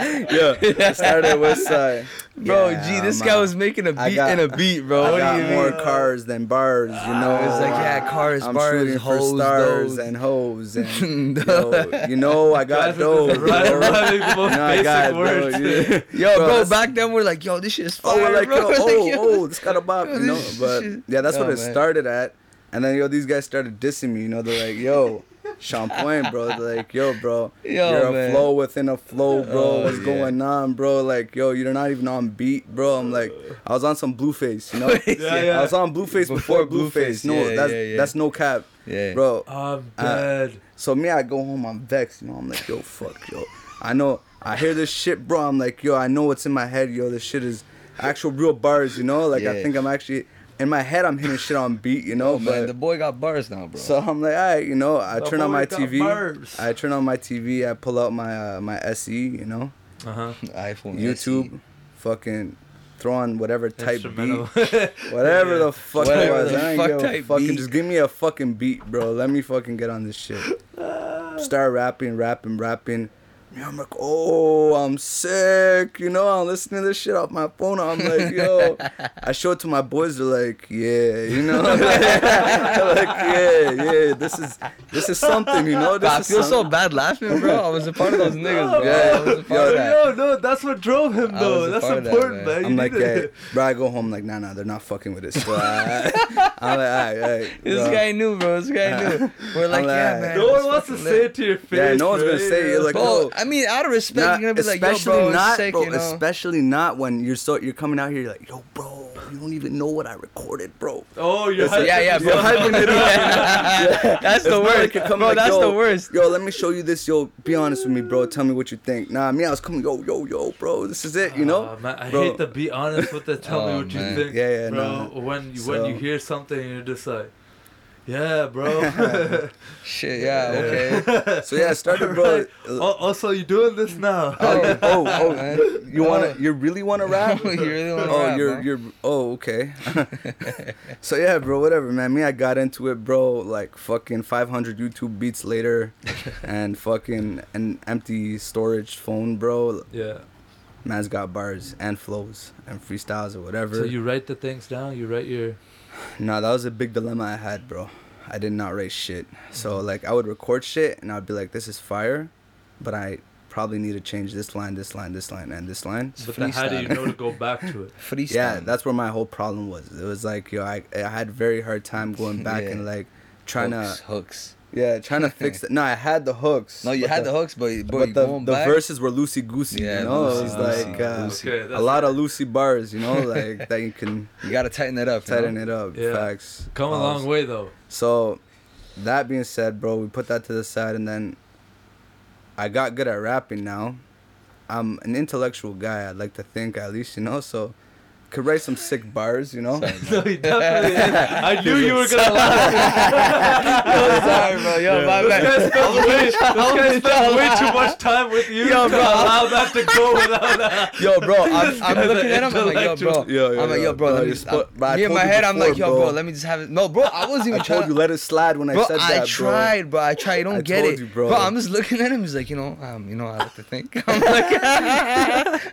yeah. It started with uh, Bro, yeah, G, this I'm guy was making a I beat got- in a beat, bro. I what got do you more mean? cars than bars, you know. It was like, yeah, cars, I'm bars, shooting hoes, for stars those. and hoes and yo, you know I got those. this is right- bro. rhyming the most You know, I basic got words. those, yeah. Yo, Bro, bro, back then we're like, yo, this shit is Oh, we're like, bro. yo, Like, oh, yo, oh, this got a bop, you know. But yeah, that's Yo, what it man. started at. And then yo, these guys started dissing me. You know, they're like, yo, Sean Point, bro. They're like, yo, bro, Yo, you're a flow within a flow, bro. Oh, What's yeah. going on, bro? Like, yo, you're not even on beat, bro. I'm like, I was on some Blueface, you know. Yeah, yeah. I was on Blueface before, Before Blueface. Blueface, No, yeah, that's yeah, yeah. that's no cap, Yeah. bro. I'm Uh, dead. So me, I go home, I'm vexed, you know. I'm like, yo, fuck, yo. I know, I hear this shit, bro. I'm like, yo, I know what's in my head, yo. This shit is actual real bars, you know. Like I think I'm actually in my head, I'm hitting shit on beat, you know. Man, but the boy got bars now, bro. so I'm like, alright, you know. I The turn on boy my got TV. bars. I turn on my TV. I pull out my uh, my SE, you know, Uh huh. iPhone, YouTube, fucking throw on whatever type beat, Instrumental. whatever the fuck it Whatever was. the I ain't fuck give a type fucking beat. just give me a fucking beat, bro. Let me fucking get on this shit. Start rapping, rapping, rapping. Yeah, I'm like, oh, I'm sick. You know, I'm listening to this shit off my phone. I'm like, yo. I show it to my boys. They're like, yeah, you know, They're like, yeah, yeah. This is this is something, you know. This I is feel so bad laughing, bro. I was a part of those niggas, bro. Yeah, I was a part yo, of that. Yo, no, that's what drove him though. That's part of that, important, man. man. I'm You like, need yeah, to- bro. I go home like, nah, nah, they're not fucking with this. So I, I'm like, all right, all right. This bro. guy knew, bro. This guy knew. We're like, I'm yeah, like- man. No one wants to fucking say it to your face. Yeah, no one's gonna say it, Yeah. like, Bro, yo, I mean, out of respect, Not- you're gonna be like, yo, especially bro, not, sick, bro. you know? Especially not when you're so you're coming out here. You're like, yo, bro, you don't even know what I recorded, bro. Oh, you're hyping yeah, yeah, bro. Hyping it up. Yeah. That's the not worst. like bro, like, that's the worst. Yo, let me show you this. Yo, be honest with me, bro. Tell me what you think. Nah, me, I was coming. Yo, yo, yo, bro. This is it. You know. Aw, man, I Bro. hate to be honest with the tell me Oh, what you think. Yeah, yeah, bro. no. When So- when you hear something, you're just like, Yeah, bro. Shit, yeah, okay. So yeah, I started, bro. Uh, Al- also, you doing this now? Oh, oh, oh, oh, man. you wanna, Oh. you really wanna rap? You really wanna oh, rap, you're, huh? you're, oh, okay. so yeah, bro, whatever, man. Me, I got into it, bro. Like fucking 500 YouTube beats later, and fucking an empty storage phone, bro. yeah. Man's got bars and flows and freestyles or whatever. So you write the things down. You write your. No, that was a big dilemma I had, bro. I did not write shit. So mm-hmm. like I would record shit and I'd be like, this is fire, but I probably need to change this line, this line, this line, and this line. But then how do you know to go back to it? Freestyle. Yeah, that's where my whole problem was. It was like, yo, I, I had very hard time going back Yeah. and like trying hooks, to, hooks. Yeah, trying to fix it. No, I had the hooks. No, you had the, hooks, but but, But the, the back. verses were loosey goosey, Yeah, you know? it was loosey-goosey, like uh, loosey. Okay, a lot it. of loosey bars, you know, like that you can You gotta tighten it up. you know? tighten it up. Yeah. Facts. Come a Pause. long way though. So, that being said, bro, we put that to the side, and then I got good at rapping now. I'm an intellectual guy. I'd like to think, at least, you know. So, could write some sick bars, you know. no, he definitely is. I knew you were gonna laugh. Yo, sorry, bro. Yo, my This guy bad. spent way, this guy spent way too much time with you Yo, to bro. allow that to go without that. Yo, bro, I'm, I'm looking at him. I'm like, yo, bro. Yo, yo, I'm like, yo, yo, bro. bro, let me just. spo- I me in my you head, I'm like, yo, bro. bro. Let me just have it. No, bro. I wasn't even. I even told trying. you let it slide when I said that, bro. tried, bro. I tried. You don't I get told it, you, bro. I'm just looking at him. He's like, you know, um, you know, I like to think. I'm like,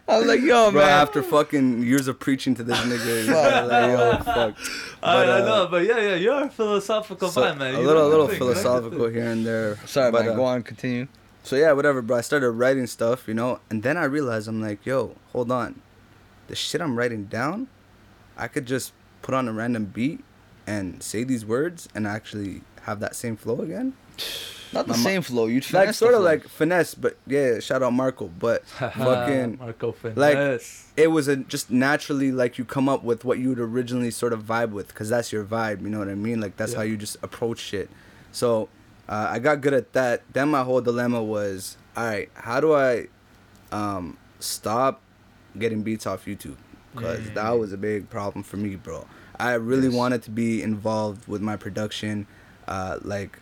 I'm like, yo, Bro, man. after fucking years of preaching to this nigga, like, yo, fuck. I, But, I uh, know, but yeah, yeah, you're a philosophical So, guy, man. a little, a little the thing, you know the philosophical thing. here and there. Sorry, but, man. uh, Go on. Continue. So yeah, whatever, bro. I started writing stuff, you know, and then I realized I'm like, yo, hold on, the shit I'm writing down, I could just put on a random beat and say these words and actually have that same flow again. Not the my same flow. You Like sort of like finesse, but yeah, shout out Marco, but fucking Marco Finesse. like, it was a just naturally like you come up with what you would originally sort of vibe with because that's your vibe you know what i mean like that's Yeah. how you just approach shit so uh, i got good at that then my whole dilemma was all right how do i um, stop getting beats off youtube because Mm. that was a big problem for me bro i really Yes. wanted to be involved with my production uh, like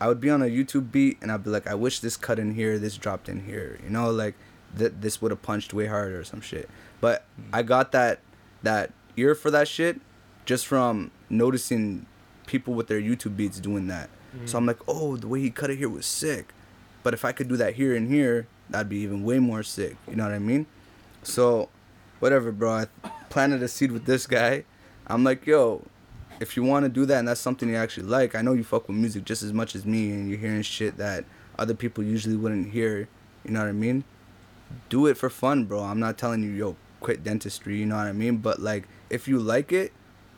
i would be on a youtube beat and i'd be like i wish this cut in here this dropped in here you know like th- this would have punched way harder or some shit but mm. I got that that ear for that shit just from noticing people with their YouTube beats doing that. So I'm mm. like, oh, the way he cut it here was sick. But if I could do that here and here, that'd be even way more sick. You know what I mean? So, whatever, bro. I planted a seed with this guy. I'm like, yo, if you want to do that and that's something you actually like, I know you fuck with music just as much as me, and you're hearing shit that other people usually wouldn't hear. You know what I mean? do it for fun, bro. I'm not telling you, yo, quit dentistry, you know what I mean? But like, if you like it,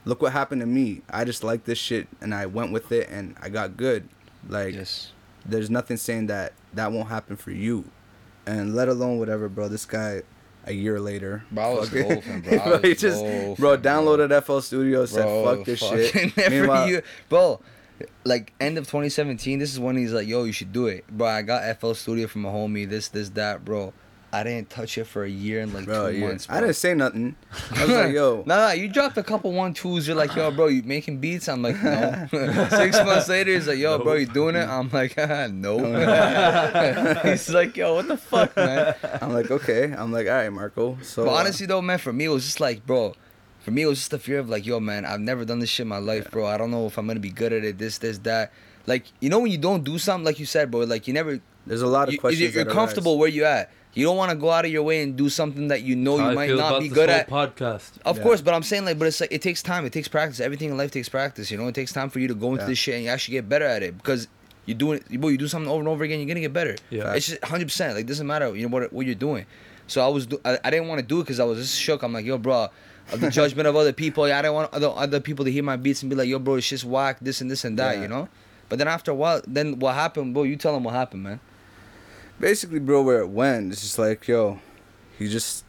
look what happened to me. I just like this shit and I went with it and I got good. Like, Yes. there's nothing saying that that won't happen for you. And let alone whatever, bro. This guy, a year later, Bro, I was golfing, bro. I bro, was just, golfing, bro, bro. downloaded FL Studio, said, Bro, fuck this shit. Meanwhile- year- bro. Like end of 2017, this is when he's like, "Yo, you should do it, bro." I got FL Studio from a homie. This, this, that, bro. I didn't touch it for a year and like Bro, two yeah. months. Bro. I didn't say nothing. I was like, yo, no, no, you dropped a couple one twos. You're like, yo, bro, you making beats? I'm like, no. Six months later, he's like, yo, bro, you doing it? I'm like, no. he's like, yo, what the fuck, man? I'm like, okay. I'm like, all right, Marco. So, But uh, honestly, though, man, for me, it was just like, bro, for me, it was just the fear of like, yo, man, I've never done this shit in my life, bro. I don't know if I'm gonna be good at it. This, this, that. Like, you know, when you don't do something, like you said, bro, like you never, there's a lot of you, questions. you're that comfortable arise. where you at. You don't want to go out of your way and do something that you know How you I might feel not about be this good whole at. Podcast. Of Yeah. course, but I'm saying like, but it's like it takes time. It takes practice. Everything in life takes practice. You know, it takes time for you to go into Yeah. this shit and you actually get better at it because you do it. Boy, you do something over and over again, you're gonna get better. Yeah. it's just 100. percent Like it doesn't matter. You know what what you're doing. So I was do- I, I didn't want to do it because I was just shook. I'm like, yo, bro. Of the judgment of other people, yeah, I didn't want other other people to hear my beats and be like, "Yo, bro, it's just whack, this and this and that," Yeah. you know. But then after a while, then what happened, bro? You tell them what happened, man. Basically, bro, where it went, it's just like, yo, he just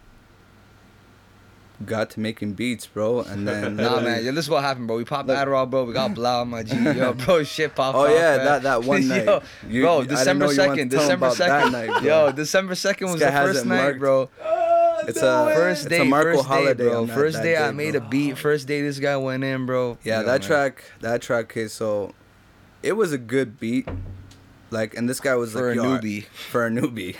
got to making beats, bro, and then Nah, man, yo, this is what happened, bro. We popped Look- Adderall, bro. We got blah, my G. Yo, bro, shit popped Oh off, yeah, man. that that one night, Yo, You- bro, December know you wanted to second, December second. night, bro. Yo, December second was the first night, marked. bro. Oh, it's a First day, it's day, a Marco first day, holiday bro. that- First that day, I made bro. a beat. First day, this guy went in, bro. Yeah, Yo, that man. track, that track. Okay, so it was a good beat. Like, and this guy was For like, a yo, I- newbie. For a newbie.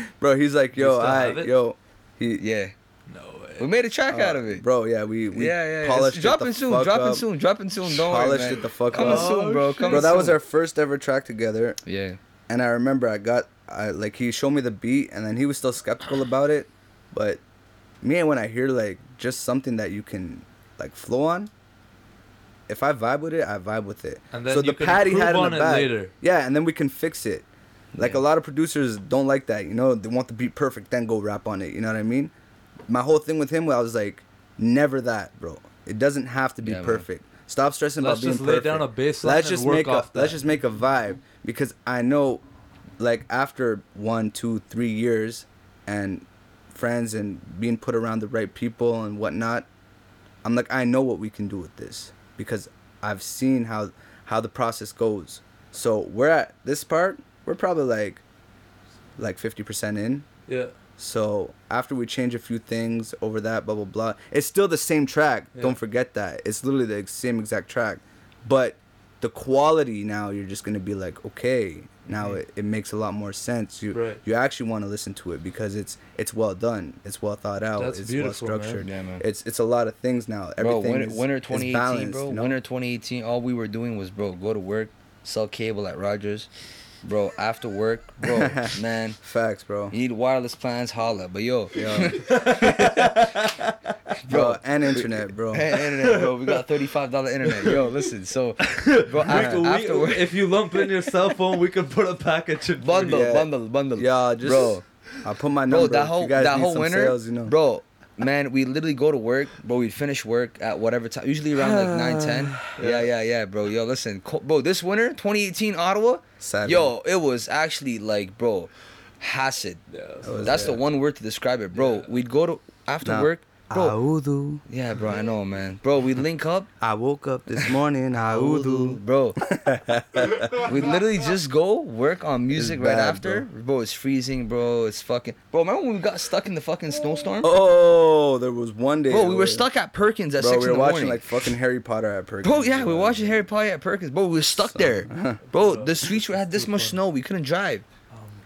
bro, he's like, yo, I, have yo, he, Yeah, No way. we made a track uh, out of it. bro. Yeah, we, we yeah, yeah, yeah. polished It's dropping it the soon, fuck dropping up. soon, dropping soon. Don't worry, Polished man. it the fuck Coming up. soon, bro. Oh, Coming Bro, that was our first ever track together, Yeah, and I remember I got, I like he showed me the beat, and then he was still skeptical about it, but me and when I hear like just something that you can like flow on, if I vibe with it, I vibe with it. And then so you the can patty had in on the back. later. Yeah, and then we can fix it. Like Yeah. a lot of producers don't like that, you know. They want the beat perfect, then go rap on it. You know what I mean? My whole thing with him, I was like, never that, bro. It doesn't have to be Yeah, man. perfect. Stop stressing Let's about being just lay perfect. down a baseline let's and just work make off a let's just make a vibe because I know, like after one, two, three years, and friends and being put around the right people and whatnot, I'm like I know what we can do with this because I've seen how how the process goes. So we're at this part. We're probably like like fifty percent in. Yeah. So after we change a few things over that, blah blah blah, it's still the same track. Yeah. Don't forget that. It's literally the same exact track, but the quality now you're just gonna be like, okay, now it, it makes a lot more sense. You. Right. you actually want to listen to it because it's it's well done. It's well thought out. That's it's beautiful, well man. structured. Yeah, man. It's it's a lot of things now. bro. Winter, is, winter is 2018, balanced, bro. you know? Winter 2018. All we were doing was, bro, go to work, sell cable at Rogers, bro. After work, bro, man. Facts, bro. You need wireless plans, holla. But yo, Yo. bro, and internet, bro. Hey, internet, bro. We got thirty-five dollar internet. Yo, listen. So, bro, We after, we- after work, if you lump in your cell phone, we could put a package in. for bundle. Yeah. bundle, bundle. Yeah, just bro, I'll put my number. bro. That whole you guys that need whole some winter, sales, you know. bro. Man, we literally go to work, bro. We finish work at whatever time, usually around like 9, 10. Yeah, yeah, yeah, bro. Yo, listen, co- bro. This winter, 2018 Ottawa, Seven. yo, it was actually like, bro, acid. Yeah. That was- That's the one word to describe it, bro. Yeah. We'd go to after Nah. work. Audu. Yeah, bro. I know, man. Bro, we link up. I woke up this morning. Audu. Bro, we literally just go work on music right bad, after. Bro. it's freezing, bro. It's fucking. Bro, remember when we got stuck in the fucking snowstorm? Oh, there was one day. bro, we were stuck at Perkins at Bro, six we were watching morning. like fucking Harry Potter at Perkins. bro, yeah, we were watching Harry Potter at Perkins. Bro, we were stuck there. Bro, the streets were had this much snow. We couldn't drive.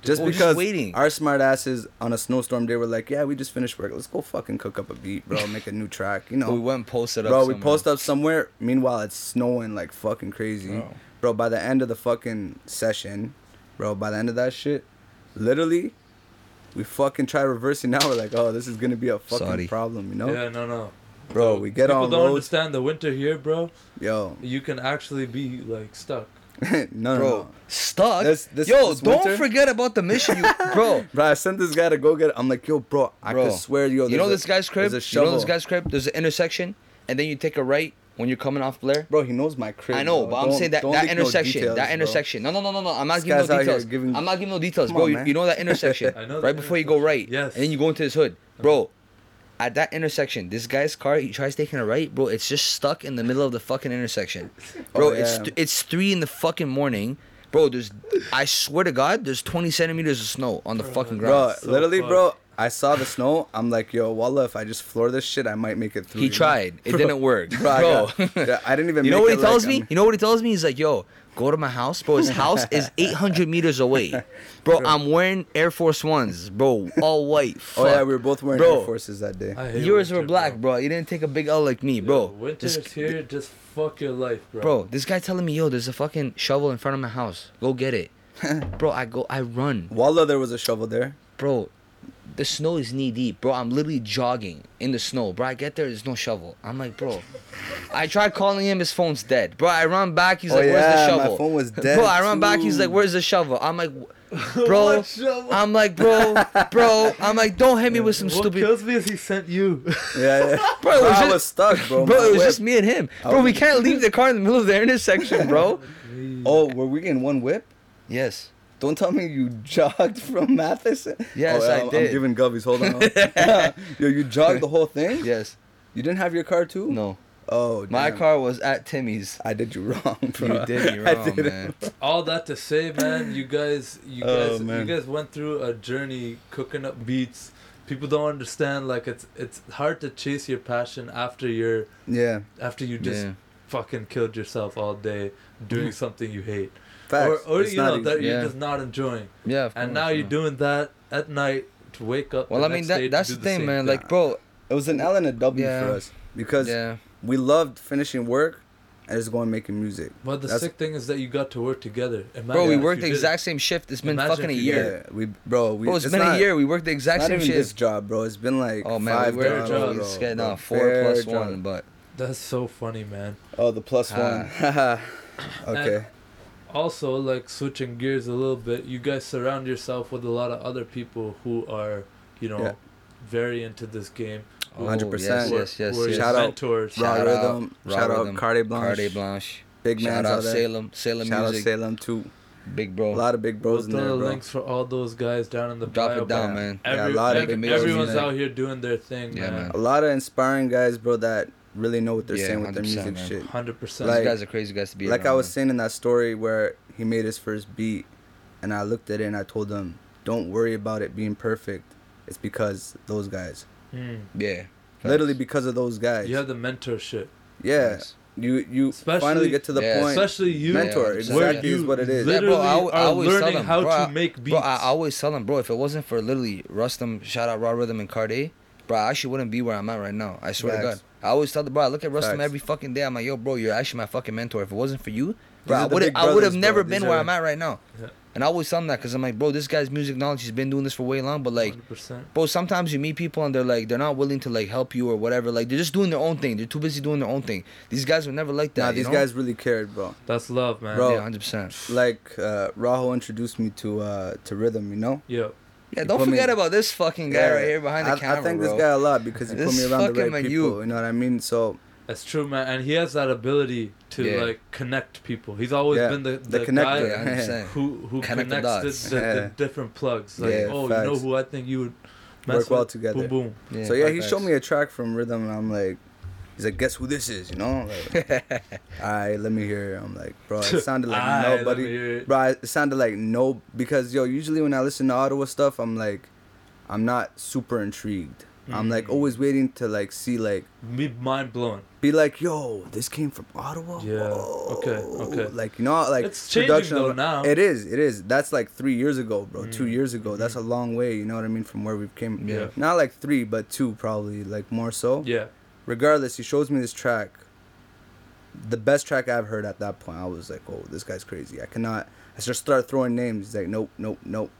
Just Bro, just because waiting. our smart asses on a snowstorm day were like, yeah, we just finished work. Let's go fucking cook up a beat, bro. Make a new track, you know. We went and posted up. bro, we somewhere. post up somewhere. Meanwhile, it's snowing like fucking crazy. Bro. Bro, by the end of the fucking session, bro, by the end of that shit, literally, we fucking try reversing now. We're like, oh, this is gonna be a fucking Sorry. problem, you know? Yeah, no, no. Bro, we get People on People don't roads. understand the winter here, bro. Yo, You can actually be like stuck. no, no, Bro, no. stuck. This- this- yo, this don't winter- forget about the mission, you, bro. Bro, I sent this guy to go get it. I'm like, yo, bro, I Bro, could swear, yo. you know there's this guy's crib? A You know this guy's crib? There's an intersection, and then you take a right when you're coming off Blair. Bro, he knows my crib. I know, bro. but I'm Don't- saying that that leak no intersection, details, that bro. intersection. No, no, no, no, no. I'm not This giving no guy's out here details. giving- I'm not giving no details, Come bro. on, you, you know that intersection, I know right the before you go right, Yes. and then you go into this hood, bro. At that intersection, this guy's car, he tries taking a right, bro. It's just stuck in the middle of the fucking intersection, bro. Oh, It's th- it's three in the fucking morning, bro. There's, I swear to God, there's 20 centimeters of snow on the fucking Bro, ground. So literally, fucked. bro, I saw the snow. I'm like, yo, wallah, if I just floor this shit, I might make it through. He you know? tried, it didn't work, Bro, I, got- yeah, I didn't even You know make what it he tells like me? I'm- You know what he tells me? He's like, yo, go to my house, bro. His house is 800 meters away. Bro, I'm wearing Air Force Ones, bro, all white. Oh, yeah, we were both wearing Bro. Air Forces that day. Yours winter, were black, bro. You didn't take a big L like me, Yo, bro. winter's Just- here, just fuck your life, bro. Bro, this guy telling me, yo, there's a fucking shovel in front of my house. Go get it. bro, I go, I run. Wallah, there was a shovel there. Bro, the snow is knee deep, bro. I'm literally jogging in the snow, bro. I get there, there's no shovel. I'm like, bro. I tried calling him, his phone's dead, bro. I run back, he's Oh, like, "Where's yeah, the my shovel?" phone was dead, Bro, I run back, he's like, "Where's the shovel?" I'm like, "Bro." What shovel? I'm like, bro, bro. I'm like, don't hit me with some what stupid. kills me is he sent you. Yeah, yeah. Bro, it was I was stuck, bro. Bro, it was whip. just me and him. Bro, we can't leave the car in the middle of the intersection, bro. Oh, were we in one whip? Yes. Don't tell me you jogged from Matheson. Yes, oh, I I'm- did. I'm giving Gubbies. Hold on. Yo, you jogged the whole thing? Yes. You didn't have your car too? No. Oh, My car was at Timmy's. I did you wrong, bro. You did me I wrong, did man. All that to say, man, you guys, you Oh, guys, you guys went through a journey cooking up beats. People don't understand. Like it's it's hard to chase your passion after you're Yeah. after you just Yeah. fucking killed yourself all day doing mm. something you hate, Facts. or or you know easy. that you're Yeah. just not enjoying, Yeah. Of and course, now you're doing that at night to wake up. Well, the I mean next that that's do the thing, man. thing. Like, bro. It was an L and a W Yeah. for us because Yeah. we loved finishing work and just going making music. But the That's- sick thing is that you got to work together. Imagine Bro, we worked the didn't. exact same shift. It's been Imagine fucking a year. Yeah, we bro, we Bro, it's it's been not, a year. We worked the exact Not same even shit. this job, bro. It's been like Oh man, five we fair worked jobs, jobs. bro. It's getting Bro, uh, four plus job. one, but That's so funny, man. Oh, the plus one. okay. Also, like switching gears a little bit, you guys surround yourself with a lot of other people who are, you know, Yeah. very into this game. oh, 100%. Yes, yes, yes. yes. your Shout out mentors. Raw Shout out, Rhythm. Raw Shout out Rhythm, Cardi Blanche. Cardi Blanche. Big Shout man's out out there. Salem, Salem Shout out music, Salem too. big bro. A lot of big We'll bros in throw there, the bro. links for all those guys down in the Drop bio. it down, but man. Yeah, a Every, lot of every- big everyone's out here doing their thing, Yeah, man. man. A lot of inspiring guys, bro, that really know what they're Yeah, saying with their music man. shit. Hundred percent. Like- These guys are crazy guys to be Like I was man. saying in that story where he made his first beat, and I looked at it and I told him, "Don't worry about it being perfect. It's because those guys. Mm. Yeah. Literally because of those guys. You have the mentorship, yeah. Yes. You you Especially- finally get to the Yeah. point. especially you, Mentor, Yeah, exactly where is you what it is. Yeah, bro, literally I I are always tell learning them, how bro, to I- make beats. Bro, I I always tell them, bro, if it wasn't for literally Rustum, shout out Raw Rhythm and Cardi, bro, I actually wouldn't be where I'm at right now. I swear to God. I always tell the bro, I look at Rustum Facts. every fucking day. I'm like, yo, bro, you're actually my fucking mentor. If it wasn't for you, bro, are I would big I would have never bro. been These where are- I'm at right now. Yeah. And I always tell them that because I'm like, bro, this guy's music knowledge, he's been doing this for way long, but like, 100%. bro, sometimes you meet people and they're like, they're not willing to like help you or whatever. Like, they're just doing their own thing. They're too busy doing their own thing. These guys were never like that. Nah, you these know? guys really cared, bro. That's love, man. Bro. yeah, hundred percent. Like uh, Raho introduced me to uh, to rhythm, you know. Yeah. Yeah, don't put me- forget about this fucking guy Yeah. right here behind the I, camera, I thank bro. this guy a lot because he put me around the fucking right man, people. you- You know what I mean? So That's true, man. And he has that ability to Yeah. like connect people. He's always Yeah, been the, the the, connector. Guy 100%. who who Connect connects dots. the, the, the different plugs. Like, Yeah, oh, you know who I think you would mess work well together. Boom, boom. so yeah, he facts. showed me a track from Rhythm, and I'm like, he's like, guess who this is? You know? Like, all right, let me hear. it. I'm like, bro, it sounded like Aight, let nobody. it. Bro, it sounded like no because yo, usually when I listen to Ottawa stuff, I'm like, I'm not super intrigued. I'm like Mm. always waiting to like see like Me mind blowing. be like, yo, this came from Ottawa. Yeah, Whoa. okay, okay. Like you know, like It's production though now. It is, it is. That's like three years ago, bro. Two Mm, years ago. That's a long way. You know what I mean? From where we came. Yeah. Not like three, but two probably, like more so. Yeah. Regardless, he shows me this track. The best track I've heard at that point. I was like, oh, this guy's crazy. I cannot. I just start throwing names. He's like, nope, nope, nope.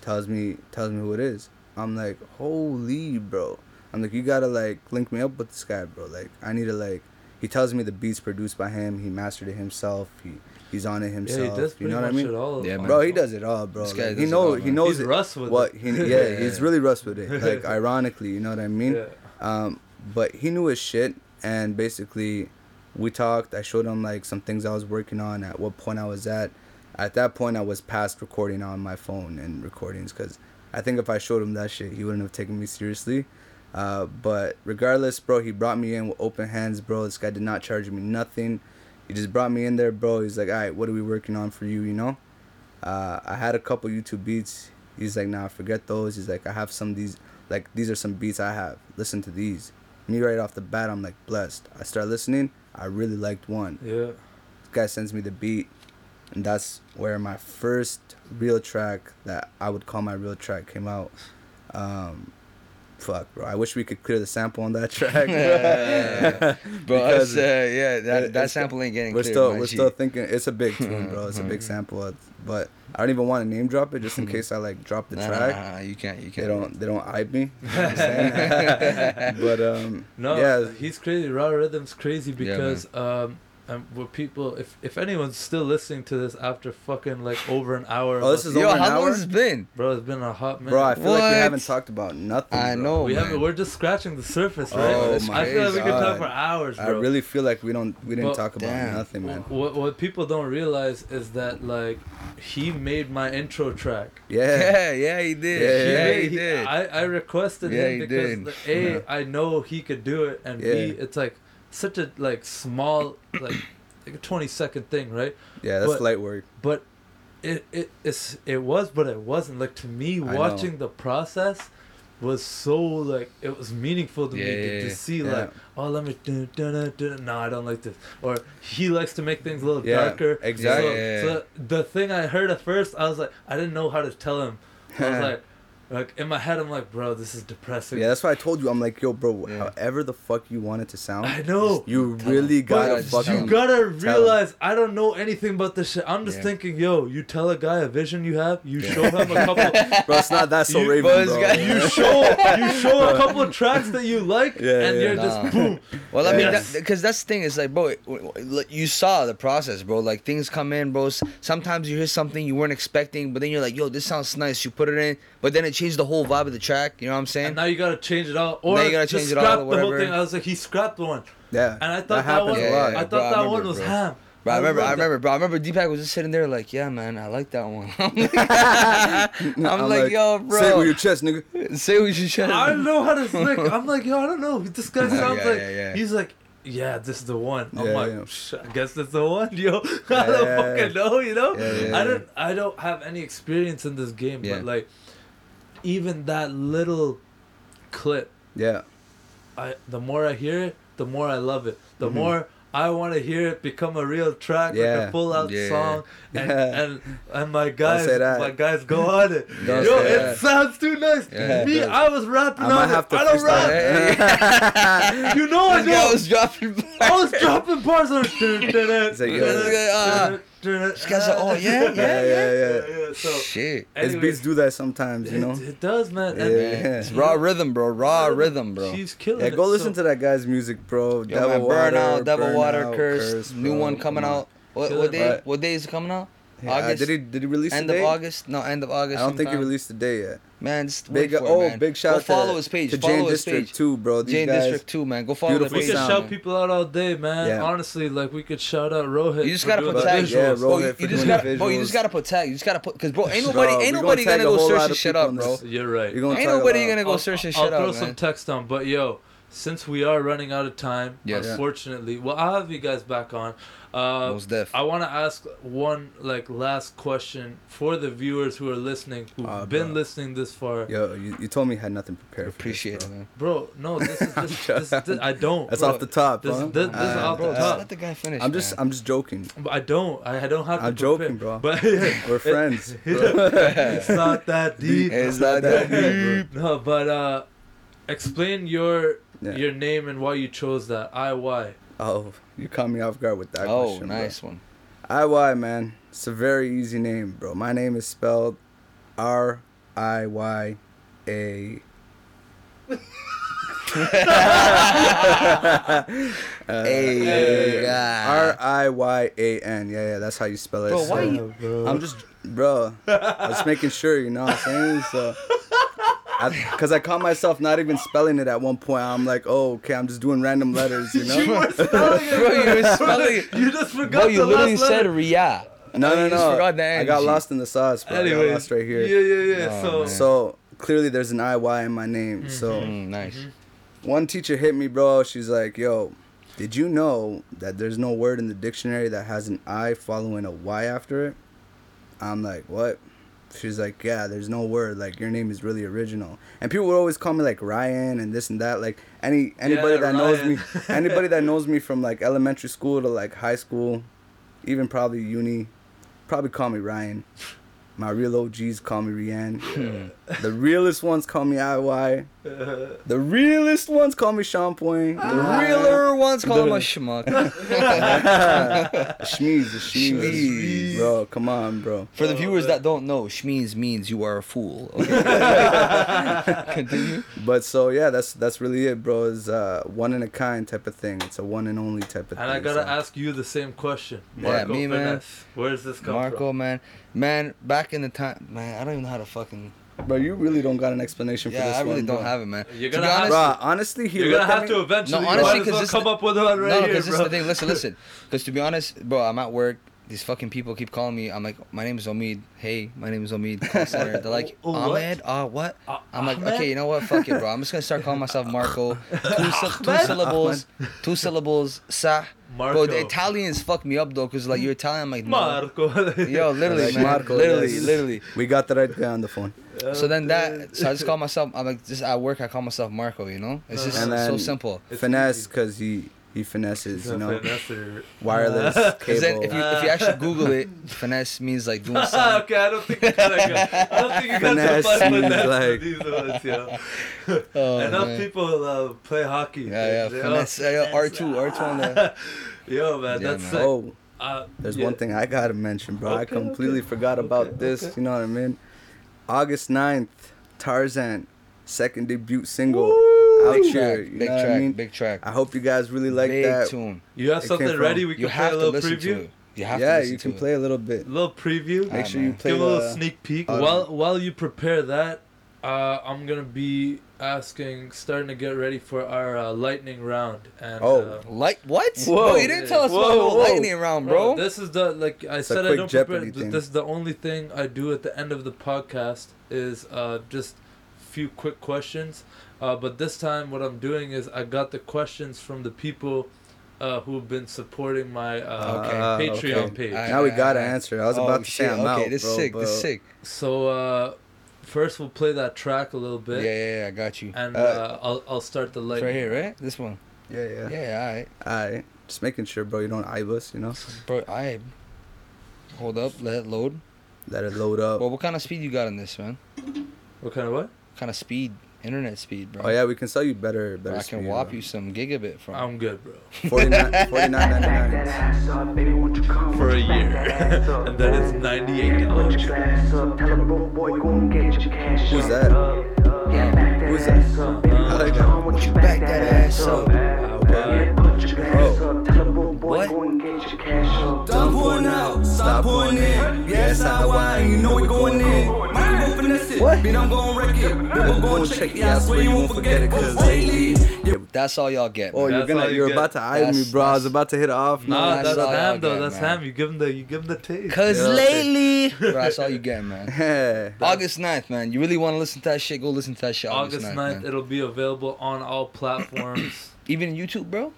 Tells me, tells me who it is. I'm like, holy, bro. I'm like, you gotta like link me up with this guy, bro. Like, I need to like. He tells me the beats produced by him. He mastered it himself. He he's on it Yeah, himself. he does you pretty know what I much mean? it all. Yeah, man. Bro, he does it all, bro. This guy Like, does he it know all, he knows He's it. Russ with What it. he yeah, he's really Russ with it. Like ironically, you know what I mean? Yeah. Um, but he knew his shit, and basically, we talked. I showed him like some things I was working on, at what point I was at. At that point, I was past recording on my phone and recordings, cause I think if I showed him that shit, he wouldn't have taken me seriously. Uh, but regardless, bro, he brought me in with open hands, bro. This guy did not charge me nothing. He just brought me in there, bro. He's like, all right, what are we working on for you, you know? Uh, I had a couple YouTube beats. He's like, nah, forget those. He's like, I have some these, like, these are some beats I have. Listen to these. Me right off the bat, I'm like, blessed. I start listening. I really liked one. Yeah. This guy sends me the beat. And that's where my first real track that I would call my real track came out. Um, fuck, bro. I wish we could clear the sample on that track. bro, Because that's, uh, yeah, that, it- that sample ain't getting we're cleared, still we're G. still thinking it's a big tune, bro. It's a big sample, uh, but I don't even want to name drop it just in case I like drop the Nah, track. nah, nah, you can't, you They can't. They don't they don't hype me. You know what I'm but um No, yeah, he's crazy. Raw Rhythm's crazy Yeah, because um, and what people, if if anyone's still listening to this after fucking like over an hour, Oh, this is us- Yo, over an how long hour? has it been? bro, it's been a hot minute. bro, I feel like we haven't talked about nothing. I bro. know. we man. haven't. We're just scratching the surface, right? Oh that's my I feel like we could talk for hours, bro. I really feel like we don't we didn't But- talk about Damn. nothing, man. What what people don't realize is that like he made my intro track. Yeah. Yeah, yeah, he did. Yeah, Yeah, made- he did. I, I requested Yeah, him he because did. like, a Yeah. I know he could do it, and Yeah. b it's like such a like small like like a twenty second thing, right? Yeah, that's But- light work. But it it it's, it was, but it wasn't. Like to me, I know. watching the process was so like it was meaningful to me Yeah, to, to yeah. see Yeah. like oh let me do, do, do, no I don't like this or he likes to make things a little Yeah, darker exactly. so, so the thing I heard at first I was like I didn't know how to tell him I was like like in my head I'm like bro this is depressing Yeah, that's why I told you. I'm like, yo, bro. Yeah. However the fuck you want it to sound, I know you Tell really him. gotta But fucking. you gotta tell 'em. realize I don't know anything about this shit. I'm just Yeah. thinking, yo, you tell a guy a vision you have, you show him a couple, bro, it's not that so You- Raven, Buzz bro. guy- you show, you show a couple of tracks that you like, Yeah, and yeah. you're Nah. just boom. Well, I mean, Yes. because that's the thing is like, bro, you saw the process, bro. Like things come in, bro. Sometimes you hear something you weren't expecting, but then you're like, yo, this sounds nice. You put it in, but then it changed the whole vibe of the track. You know what I'm saying? And now you gotta change it out, or Now you gotta change it out scrap or the whole whatever. thing. I was like, he scrapped one, Yeah, and I thought that, happens one, a lot. I bro, thought I that remember, one was bro. ham. Bro, I remember, I remember, bro. I remember Deepak was just sitting there like, yeah, man, I like that one. I'm like, I'm like, yo, bro. Say it with your chest, nigga. Say what you should. I don't know how to like. I'm like, yo, I don't know. This guy Yeah, sounds yeah, like yeah, yeah. he's like, yeah, this is the one. I'm Yeah, like, yeah. "Sh- I guess that's the one, yo. I don't Yeah. fucking know, you know. Yeah, yeah, I don't, I don't have any experience in this game, Yeah. but like, even that little clip, Yeah, I the more I hear it, the more I love it. The Mhm. more I want to hear it become a real track, like Yeah. a full out Yeah. song, and, Yeah. and and my guys, my guys go on it. Yo, it sounds too nice. Me. I was rapping I on it. I don't rap. You know I do. was dropping. Bars. I was dropping bars on it. like, yo. This guy's like, oh, yeah, yeah, yeah, yeah, yeah. So, Shit. His anyways, beats do that sometimes, you know. It, it does, man. Yeah, And yeah. It's raw rhythm, bro. Raw rhythm, bro. She's killing Yeah, it. go listen so- to that guy's music, bro. Yo, Devil man, Water, Burnout, Devil Water, Burnout, Curse, new bro. one coming Come out. What, what day? bro. What day is it coming out? Yeah, uh, August. did he did he release End the of? August? No, end of August. I don't think he released the day yet. Man, just Big wait for oh, it, man. big shout Go out follow to, his page. to follow Jane his District page. too, bro. These Jane guys, District too, man. Go follow Beautiful We the could page. sound. shout people out all day, man. Yeah. Honestly, like we could shout out Rohit. You just gotta doing put tags. Yeah, visuals. bro. Bro, Rohit you, you just gotta, bro, you just gotta put tag. You just gotta put, cause bro, ain't Bro, nobody, we ain't gonna nobody gonna go whole lot search of shit up, bro. You're right. You gonna Ain't tag a nobody gonna go I'll- search his I'll shit throw some text on, but yo, since we are running out of time, Yes. Unfortunately, well, I'll have you guys back on. Uh, Most def. I want to ask one like last question for the viewers who are listening, who've Ah, been bro. listening this far. Yo, you, you told me you had nothing prepared. Appreciate for it, man. Bro, no, this is this, this, this, I don't. That's bro. off the top, This- huh? this- this is Ah, off the Bro, bro. just let the guy finish. I'm just man. I'm just joking. But I don't. I, I don't have. I'm prepare. joking, bro. But We're friends. it's not that deep. It's not that deep. No, but uh, explain your Yeah. your name and why you chose that. I Y. Oh, you caught me off guard with that Oh, question. bro. nice one. IY, man. It's a very easy name, bro. My name is spelled R I Y A. Hey, uh, R I Y A N. Yeah, yeah, that's how you spell it. Bro, why you- bro? I'm just, bro. I was making sure, you know what I'm saying? So, because I, caught myself not even spelling it at one point. I'm like, oh, okay, I'm just doing random letters, you know? you were spelling it. Bro, you were spelling it. You just forgot Bro, you the literally last said letter. Ria. No, no, You just no. forgot the I got lost in the sauce, bro. I got lost right here. Yeah, yeah, yeah. Oh, so, man. So clearly, there's an IY in my name. So Mm, nice. one teacher hit me, bro. She's like, "Yo, did you know that there's no word in the dictionary that has an I following a Y after it?" I'm like, "What?" She's like, "Yeah, there's no word. Like your name is really original." And people would always call me like Ryan and this and that. Like any anybody Yeah, that knows me, anybody that knows me from like elementary school to like high school, even probably uni, probably call me Ryan. My real OGs call me Rian. Hmm. The realest ones call me IY. The realest ones call me Shampoing. The The realer ones call him a The- schmuck. Schmeez, the Schmeez. Schmeez. Bro, come on, bro. For the Oh, viewers that don't know, schmeez means you are a fool. Okay. Continue. But so yeah, that's that's really it, bro. Is uh one in a kind type of thing. It's a one and only type of and thing. And I gotta so. ask you the same question. Yeah, Marco me, man. Finesse. Where's this come from? Marco, from? man, man, back in the time, man, I don't even know how to fucking. Bro, you really don't got an explanation for this. Yeah, I really one, don't bro. have it, man. You're gonna be have honest, Bro, honestly, he You're gonna have to eventually. No, honestly, might as 'cause well this come the- up with one right no, here, because this is the thing. Listen, listen. Because to be honest, bro, I'm at work. These fucking people keep calling me. I'm like, my name is Omid. Hey, my name is Omid. Call center. They're like, Oh, oh, what? Ahmed. Uh, what? Ah- I'm like, Ahmed? okay, you know what? Fuck it, bro. I'm just gonna start calling myself Marco. Two, two syllables. Two syllables. Sah. Marco. Bro, the Italians fuck me up though, cause like you're Italian. I'm like, no. Marco. Yo, literally, Like man. Marco, literally, yes. literally. We got the right guy on the phone. So then that, so I just call myself. I'm like, just at work, I call myself Marco. You know, it's uh-huh. just And so simple. Finesse because he he finesses, you know, Finesser. wireless Because then, if you if you actually Google it, finesse means like doing something. okay, I don't think you got, I don't think you got Finesse to find finesse like- these ones, yo. Oh, Enough man. people uh, play hockey. Yeah, yeah, They- finesse. R two, R two on the. Yo, man, Yeah, that's man. sick. oh, Uh, there's yeah. one thing I gotta mention, bro. I completely okay. forgot about Okay, this. okay. You know what I mean? August 9th, Tarzan, second debut single Woo! Out Big here. track, big track, I mean? big track. I hope you guys really like big that. tune. You have It something ready? from- We can play have a little preview. to. You have yeah, listen you to can it. play a little bit. A little preview. Make Ah, sure you man. play Give a little the- sneak peek. uh, while while you prepare that, uh, I'm gonna be asking, starting to get ready for our uh, lightning round. And Oh. uh, Light what? Whoa. Bro, you didn't tell us Whoa, about the whoa. lightning round, bro. this is the like I a said. I don't prepare. Thing. This is the only thing I do at the end of the podcast is uh, just few quick questions. Uh, but this time, what I'm doing is I got the questions from the people uh, who've been supporting my uh, Okay. Ah, Patreon okay. page. Alright, Now we gotta answer. I was Oh, about to say shit. I'm okay, out, this bro, sick. but This sick. So uh, first, we'll play that track a little bit, yeah, yeah. I got you. and Uh, uh, I'll I'll start the It's lightning. right here, right? This one. Yeah, yeah. Yeah, yeah. All right, Alright. Just making sure, bro, you don't eye us, you know? bro. I hold up. Let it load. Let it load up. Well, what kind of speed you got on this, man? What kind of what? What kind of speed? Internet speed, bro. Oh, yeah, we can sell you better, Bro, better I can speed, whop bro. you some gigabit from. I'm good, bro. 49 $49.99. For a year, and then it's ninety eight dollars. Who's that? Who's that? I like that. Would you back that ass up? Oh. What? Done pouring out, stop pouring in. Yeah, it's out the wine, you know we going in. Might go finesse it, What? bitch, I'm gon' wreck it. Bitch, gon' check it, yeah, I swear you won't forget it, cause lately. Yeah. That's all y'all get. Oh, you're That's gonna, you you're get. about to eye me, bro. I was about to hit off. Nah, man. that's that's, ham though. get, That's man. ham. You give him the you give him the taste. Cause Yeah. lately, bro, that's all you get, man. Yeah. August 9th, man. You really want to listen to that shit? Go listen to that shit. August, August 9th, 9th, man. it'll be available on all platforms. Even YouTube, bro.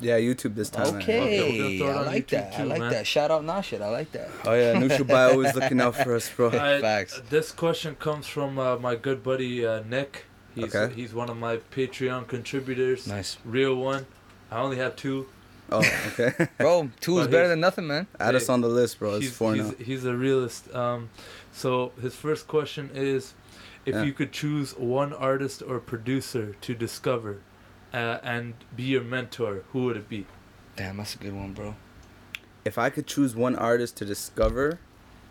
Yeah, YouTube this time. man. Okay, we're Okay, throw it I on like YouTube that. I like man. that. Shout out Nashit. I like that. Oh yeah, Nushubai always looking out for us, bro. Alright, Facts. This question comes from uh, my good buddy uh, Nick. He's Okay. he's one of my Patreon contributors. Nice, Real one. I only have two. Oh, okay. bro. Two is better than nothing, man. Add us on the list, bro. It's he's, four he's, now. he's a realist. Um, so his first question is, if Yeah. you could choose one artist or producer to discover, uh, and be your mentor, who would it be? Damn, that's a good one, bro. If I could choose one artist to discover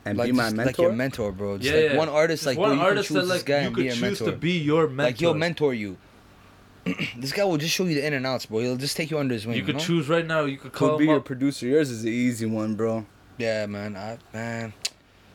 and like be my just mentor, like your mentor, bro. Just Yeah, like yeah. one artist, Just like one bro, you artist can choose that this like guy you and be could your choose mentor. to be your mentor. Like he'll mentor you. this guy will just show you the in and outs, bro. He'll just take you under his wing. you could know? choose right now. You could who'd call be him your producer? Yours is the easy one, bro. Yeah, man. I man.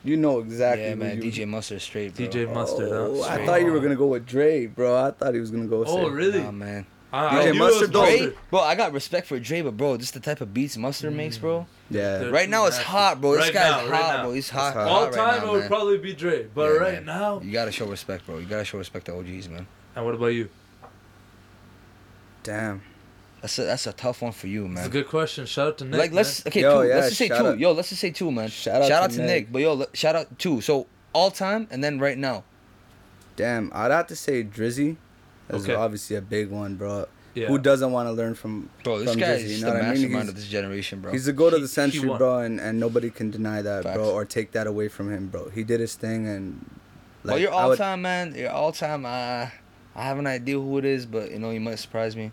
You know exactly. yeah, man. you- DJ Mustard straight, bro. DJ Mustard. Oh, huh? I thought you were gonna go with Dre, bro. I thought he was gonna go. Oh, say- really? Nah, man. I, DJ I knew it Mustard, though. Dre, bro. I got respect for Dre, but bro, just the type of beats Mustard mm. makes, bro. Yeah. They're Right now it's hot, bro. This Right guy's now, hot, right bro. He's hot. hot. All hot time right it would probably be Dre, but Yeah, right man. now. You gotta show respect, bro. You gotta show respect to OGs, man. And what about you? Damn. That's a that's a tough one for you, man. It's a man. good question. Shout out to Nick. like let's okay, Yo, two. yeah, let's just say two. out- Yo, let's just say two, man. Shout out to to Nick. Nick. But yo, le- shout out two. So all time and then right now. Damn. I'd have to say Drizzy. That's Okay. obviously a big one, bro. Yeah. Who doesn't want to learn from Bro, this from guy Drizzy? is You the know what I mean? mastermind He's, of this generation, bro. he's the goat of the century, bro, and, and nobody can deny that, Facts. bro, or take that away from him, bro. He did his thing, and well, your I all would- time, man. You're all time. Uh, I have an idea who it is, but you know, you might surprise me.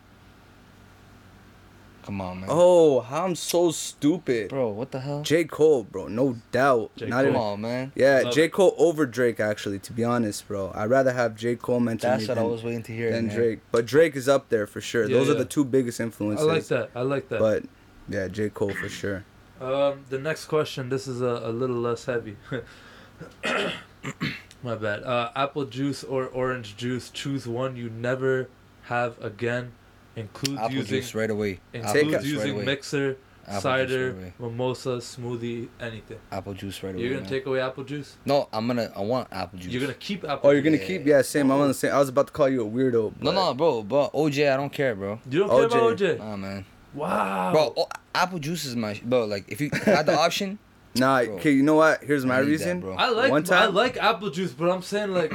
Come on, man. Oh, how I'm so stupid. bro, what the hell? J. Cole, bro, no doubt. J. Not Cole. Come on, man. yeah, Love J. it. Cole over Drake, actually, to be honest, bro. I'd rather have J. Cole mention That's me what I than, was waiting to hear. than man. Drake. But Drake is up there for sure. Yeah, Those are the two biggest influences. I like that. I like that. But yeah, J. Cole for sure. Um, the next question. This is a, a little less heavy. My bad. Uh, apple juice or orange juice. Choose one you never have again. Includes Apple using juice right away. Includes Take a- juice right using away. mixer, Apple cider, right mimosa, smoothie, anything. Apple juice right away. You're gonna man. take away apple juice. No, I'm gonna. I want apple juice. You're gonna keep apple. Oh, you're gonna keep? Yeah, same. I'm on the same. I was about to call you a weirdo. No, but- no, bro, but OJ, I don't care, bro. You don't care about OJ. OJ. Nah, man. Wow. Bro, oh, apple juice is my bro. Like, if you had the option, Nah, Bro. okay, you know what? Here's my I need that, reason. bro. I like One I like apple juice, but I'm saying like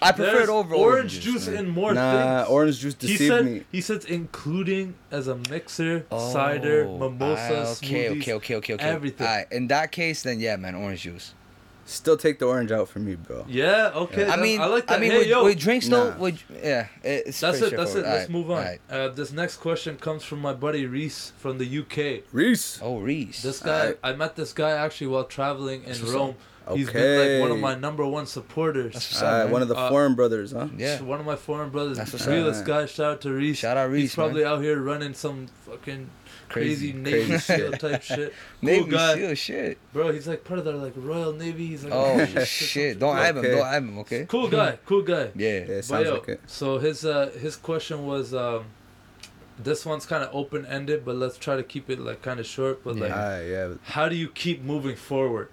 I prefer there's it over orange juice man. and more nah, things. orange juice he deceived said me. he says including as a mixer, cider, Oh, mimosa, ah, okay, smoothies, okay, okay, okay, okay. everything. Alright, in that case, then yeah, man, orange juice. Still take the orange out for me, bro. Yeah, okay. I mean, I like that. I mean, hey, with, yo, with drinks though, Nah. with, yeah, it's that's it. That's it. straightforward. Let's Alright, move on. alright. Uh, this next question comes from my buddy Reese from the UK. Reese. Oh, Reese. This guy, Alright. I met this guy actually while traveling in That's what's Rome. He's been like one of my number one supporters. That's what's Uh, up, man. one of the Uh, foreign brothers, huh? Yeah. One of my foreign brothers. That's what's realest up. guy. Shout out to Reese. Shout out He's probably man. out here running some fucking crazy, Crazy, Navy crazy SEAL type shit. Navy guy, SEAL shit. bro. He's like part of the like Royal Navy. He's like Oh some shit! Don't hype him. Don't hype him. Okay. Cool guy. Cool guy. Yeah. Yeah, it But sounds yo, like it. so his uh his question was um this one's kind of open ended, but let's try to keep it like kind of short. But like, Yeah. Ah, yeah. how do you keep moving forward?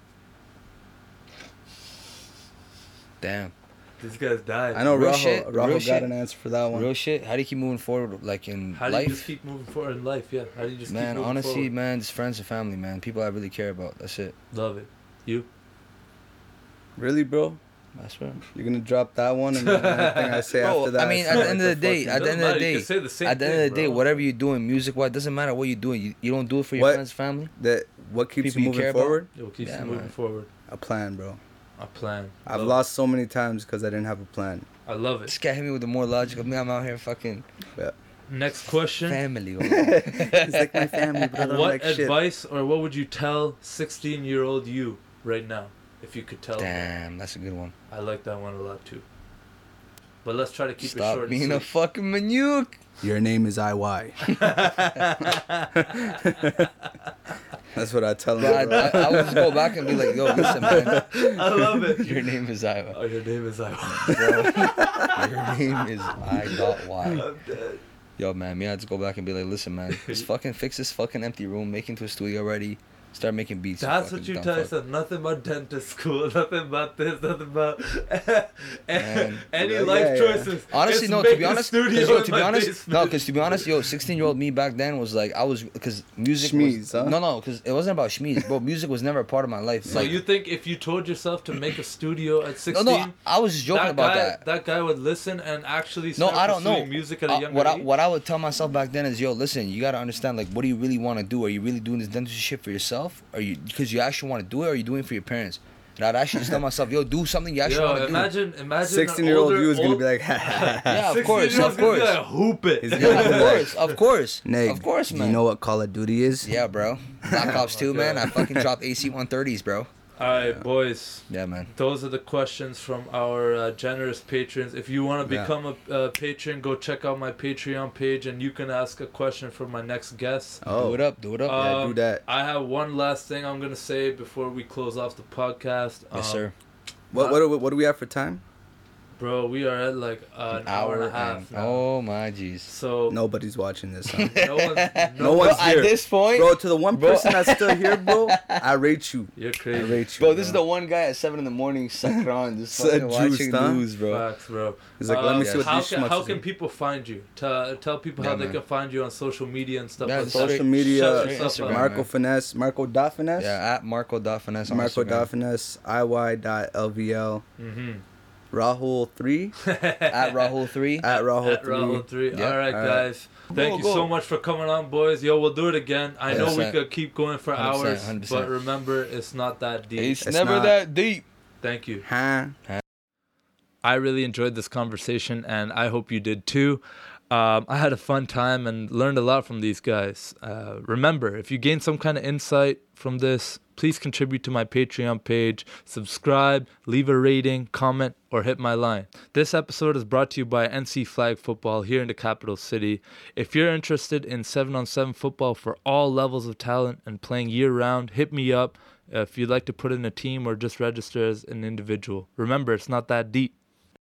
Damn. These guys died. I know Real Rahul. shit, Rahul real got shit. an answer for that one. Real shit. How do you keep moving forward, like in life? How do you just keep moving forward in life? Yeah. How do you just keep moving? man, moving honestly, forward? man, just friends and family, man. People I really care about. That's it. Love it. You? Really, bro? That's right. You're gonna drop that one, and then anything I say Bro, after that. I mean, at the end of the day, at the end of the Doesn't matter, you day, can say At the end of the day, whatever you're doing, music wise, doesn't matter what you're doing. You, you don't do it for your What? friends, family. that what keeps People you you moving about? forward? Yo, keep Yeah, moving man. forward. A plan, bro. A plan. I've Love lost so many times because I didn't have a plan. I love it. This guy hit me with the more logical. Me, I'm out here fucking Yeah. Next question. family. It's like my family, but I don't what like shit. advice or what would you tell 16 year old you right now if you could tell them? Damn, that's a good one. I like that one a lot too. But let's try to keep it Stop short. being a fucking manuke. Your name is IY. That's what I tell Bro, I, him. Bro. I, I would just go back and be like, yo, listen, man. I love it. Your name is Iowa. Oh, your name is I. Bro, your name is I dot Y. I'm dead. Yo, man, me, I just go back and be like, listen, man, just fucking fix this fucking empty room, make into a studio already, start making beats. That's what you dumb tell yourself. Nothing about dentist school. Nothing about this. Nothing about Man. any Yeah, life yeah. choices. Honestly, It's no. To be honest, studio 'cause, yo, to be honest, basement. no, because to be honest, yo, sixteen year old me back then was like, I was because music Schmeez, was huh? no, no, because it wasn't about schmeez, bro. Music was never a part of my life. So like, you think if you told yourself to make a studio at 16, no, no. I was just joking that about guy, that. guy would listen and actually No, start I don't know. music at a Uh, younger what I, age? what I would tell myself back then is, yo, listen, you gotta understand, like, what do you really want to do? Are you really doing this dentistry shit for yourself? Are you because you actually want to do it, or are you doing it for your parents? And I'd actually just tell myself, yo, do something you actually Yo, want to do. imagine, imagine. 16 year old you is gonna be like, Yeah, of course, year old's of gonna be course. like, hoop it. He's Yeah, gonna of course, of course, Nate, of course, man. you know what Call of Duty is? Yeah, bro. Black Ops Oh 2, man. I fucking dropped AC 130s, bro. All right, boys. Yeah, man. Those are the questions from our uh, generous patrons. If you want to Yeah. become a uh, patron, go check out my Patreon page, and you can ask a question for my next guest. Oh, Do it up, do it up. Uh, yeah, Um, do that. I have one last thing I'm gonna say before we close off the podcast. yes, Um, sir. What, what, what, what do we have for time? Bro, we are at like uh, an hour and a half and- now. Oh my jeez. So Nobody's watching this. Huh? no one's, no, No one's one's At this point, bro, to the one Bro. person that's still here, bro, I rate you. You're I crazy. rate you. bro, this is the one guy at seven in the morning, sucking on, just Said fucking watching huh? news, bro. Facts, bro. He's like, let me Um, see what how these can, schmucks how is can people find you? Tell, tell people Yeah, how they can find you on social media and stuff Yeah, like that. social Social media, Straight Instagram. Marco man. Finesse, Marco da Finesse, Yeah, at Marco da Finesse on Marco da Instagram. Finesse, iy.lvl, Mm-hmm. Rahul three at Rahul three. at Rahul At three. Rahul three. Yeah. All right, All right. guys. Thank Go, you go. so much for coming on, boys. Yo, we'll do it again. I know we could keep going for 100%, hours, 100%. but remember, it's not that deep. It's, It's never not- that deep. Thank you. Huh? I really enjoyed this conversation, and I hope you did too. Um, I had a fun time and learned a lot from these guys. Uh, remember, if you gain some kind of insight from this, please contribute to my Patreon page, subscribe, leave a rating, comment, or hit my line. This episode is brought to you by NC Flag Football here in the capital city. If you're interested in 7 on 7 football for all levels of talent and playing year round, hit me up. If you'd like to put in a team or just register as an individual. Remember, it's not that deep.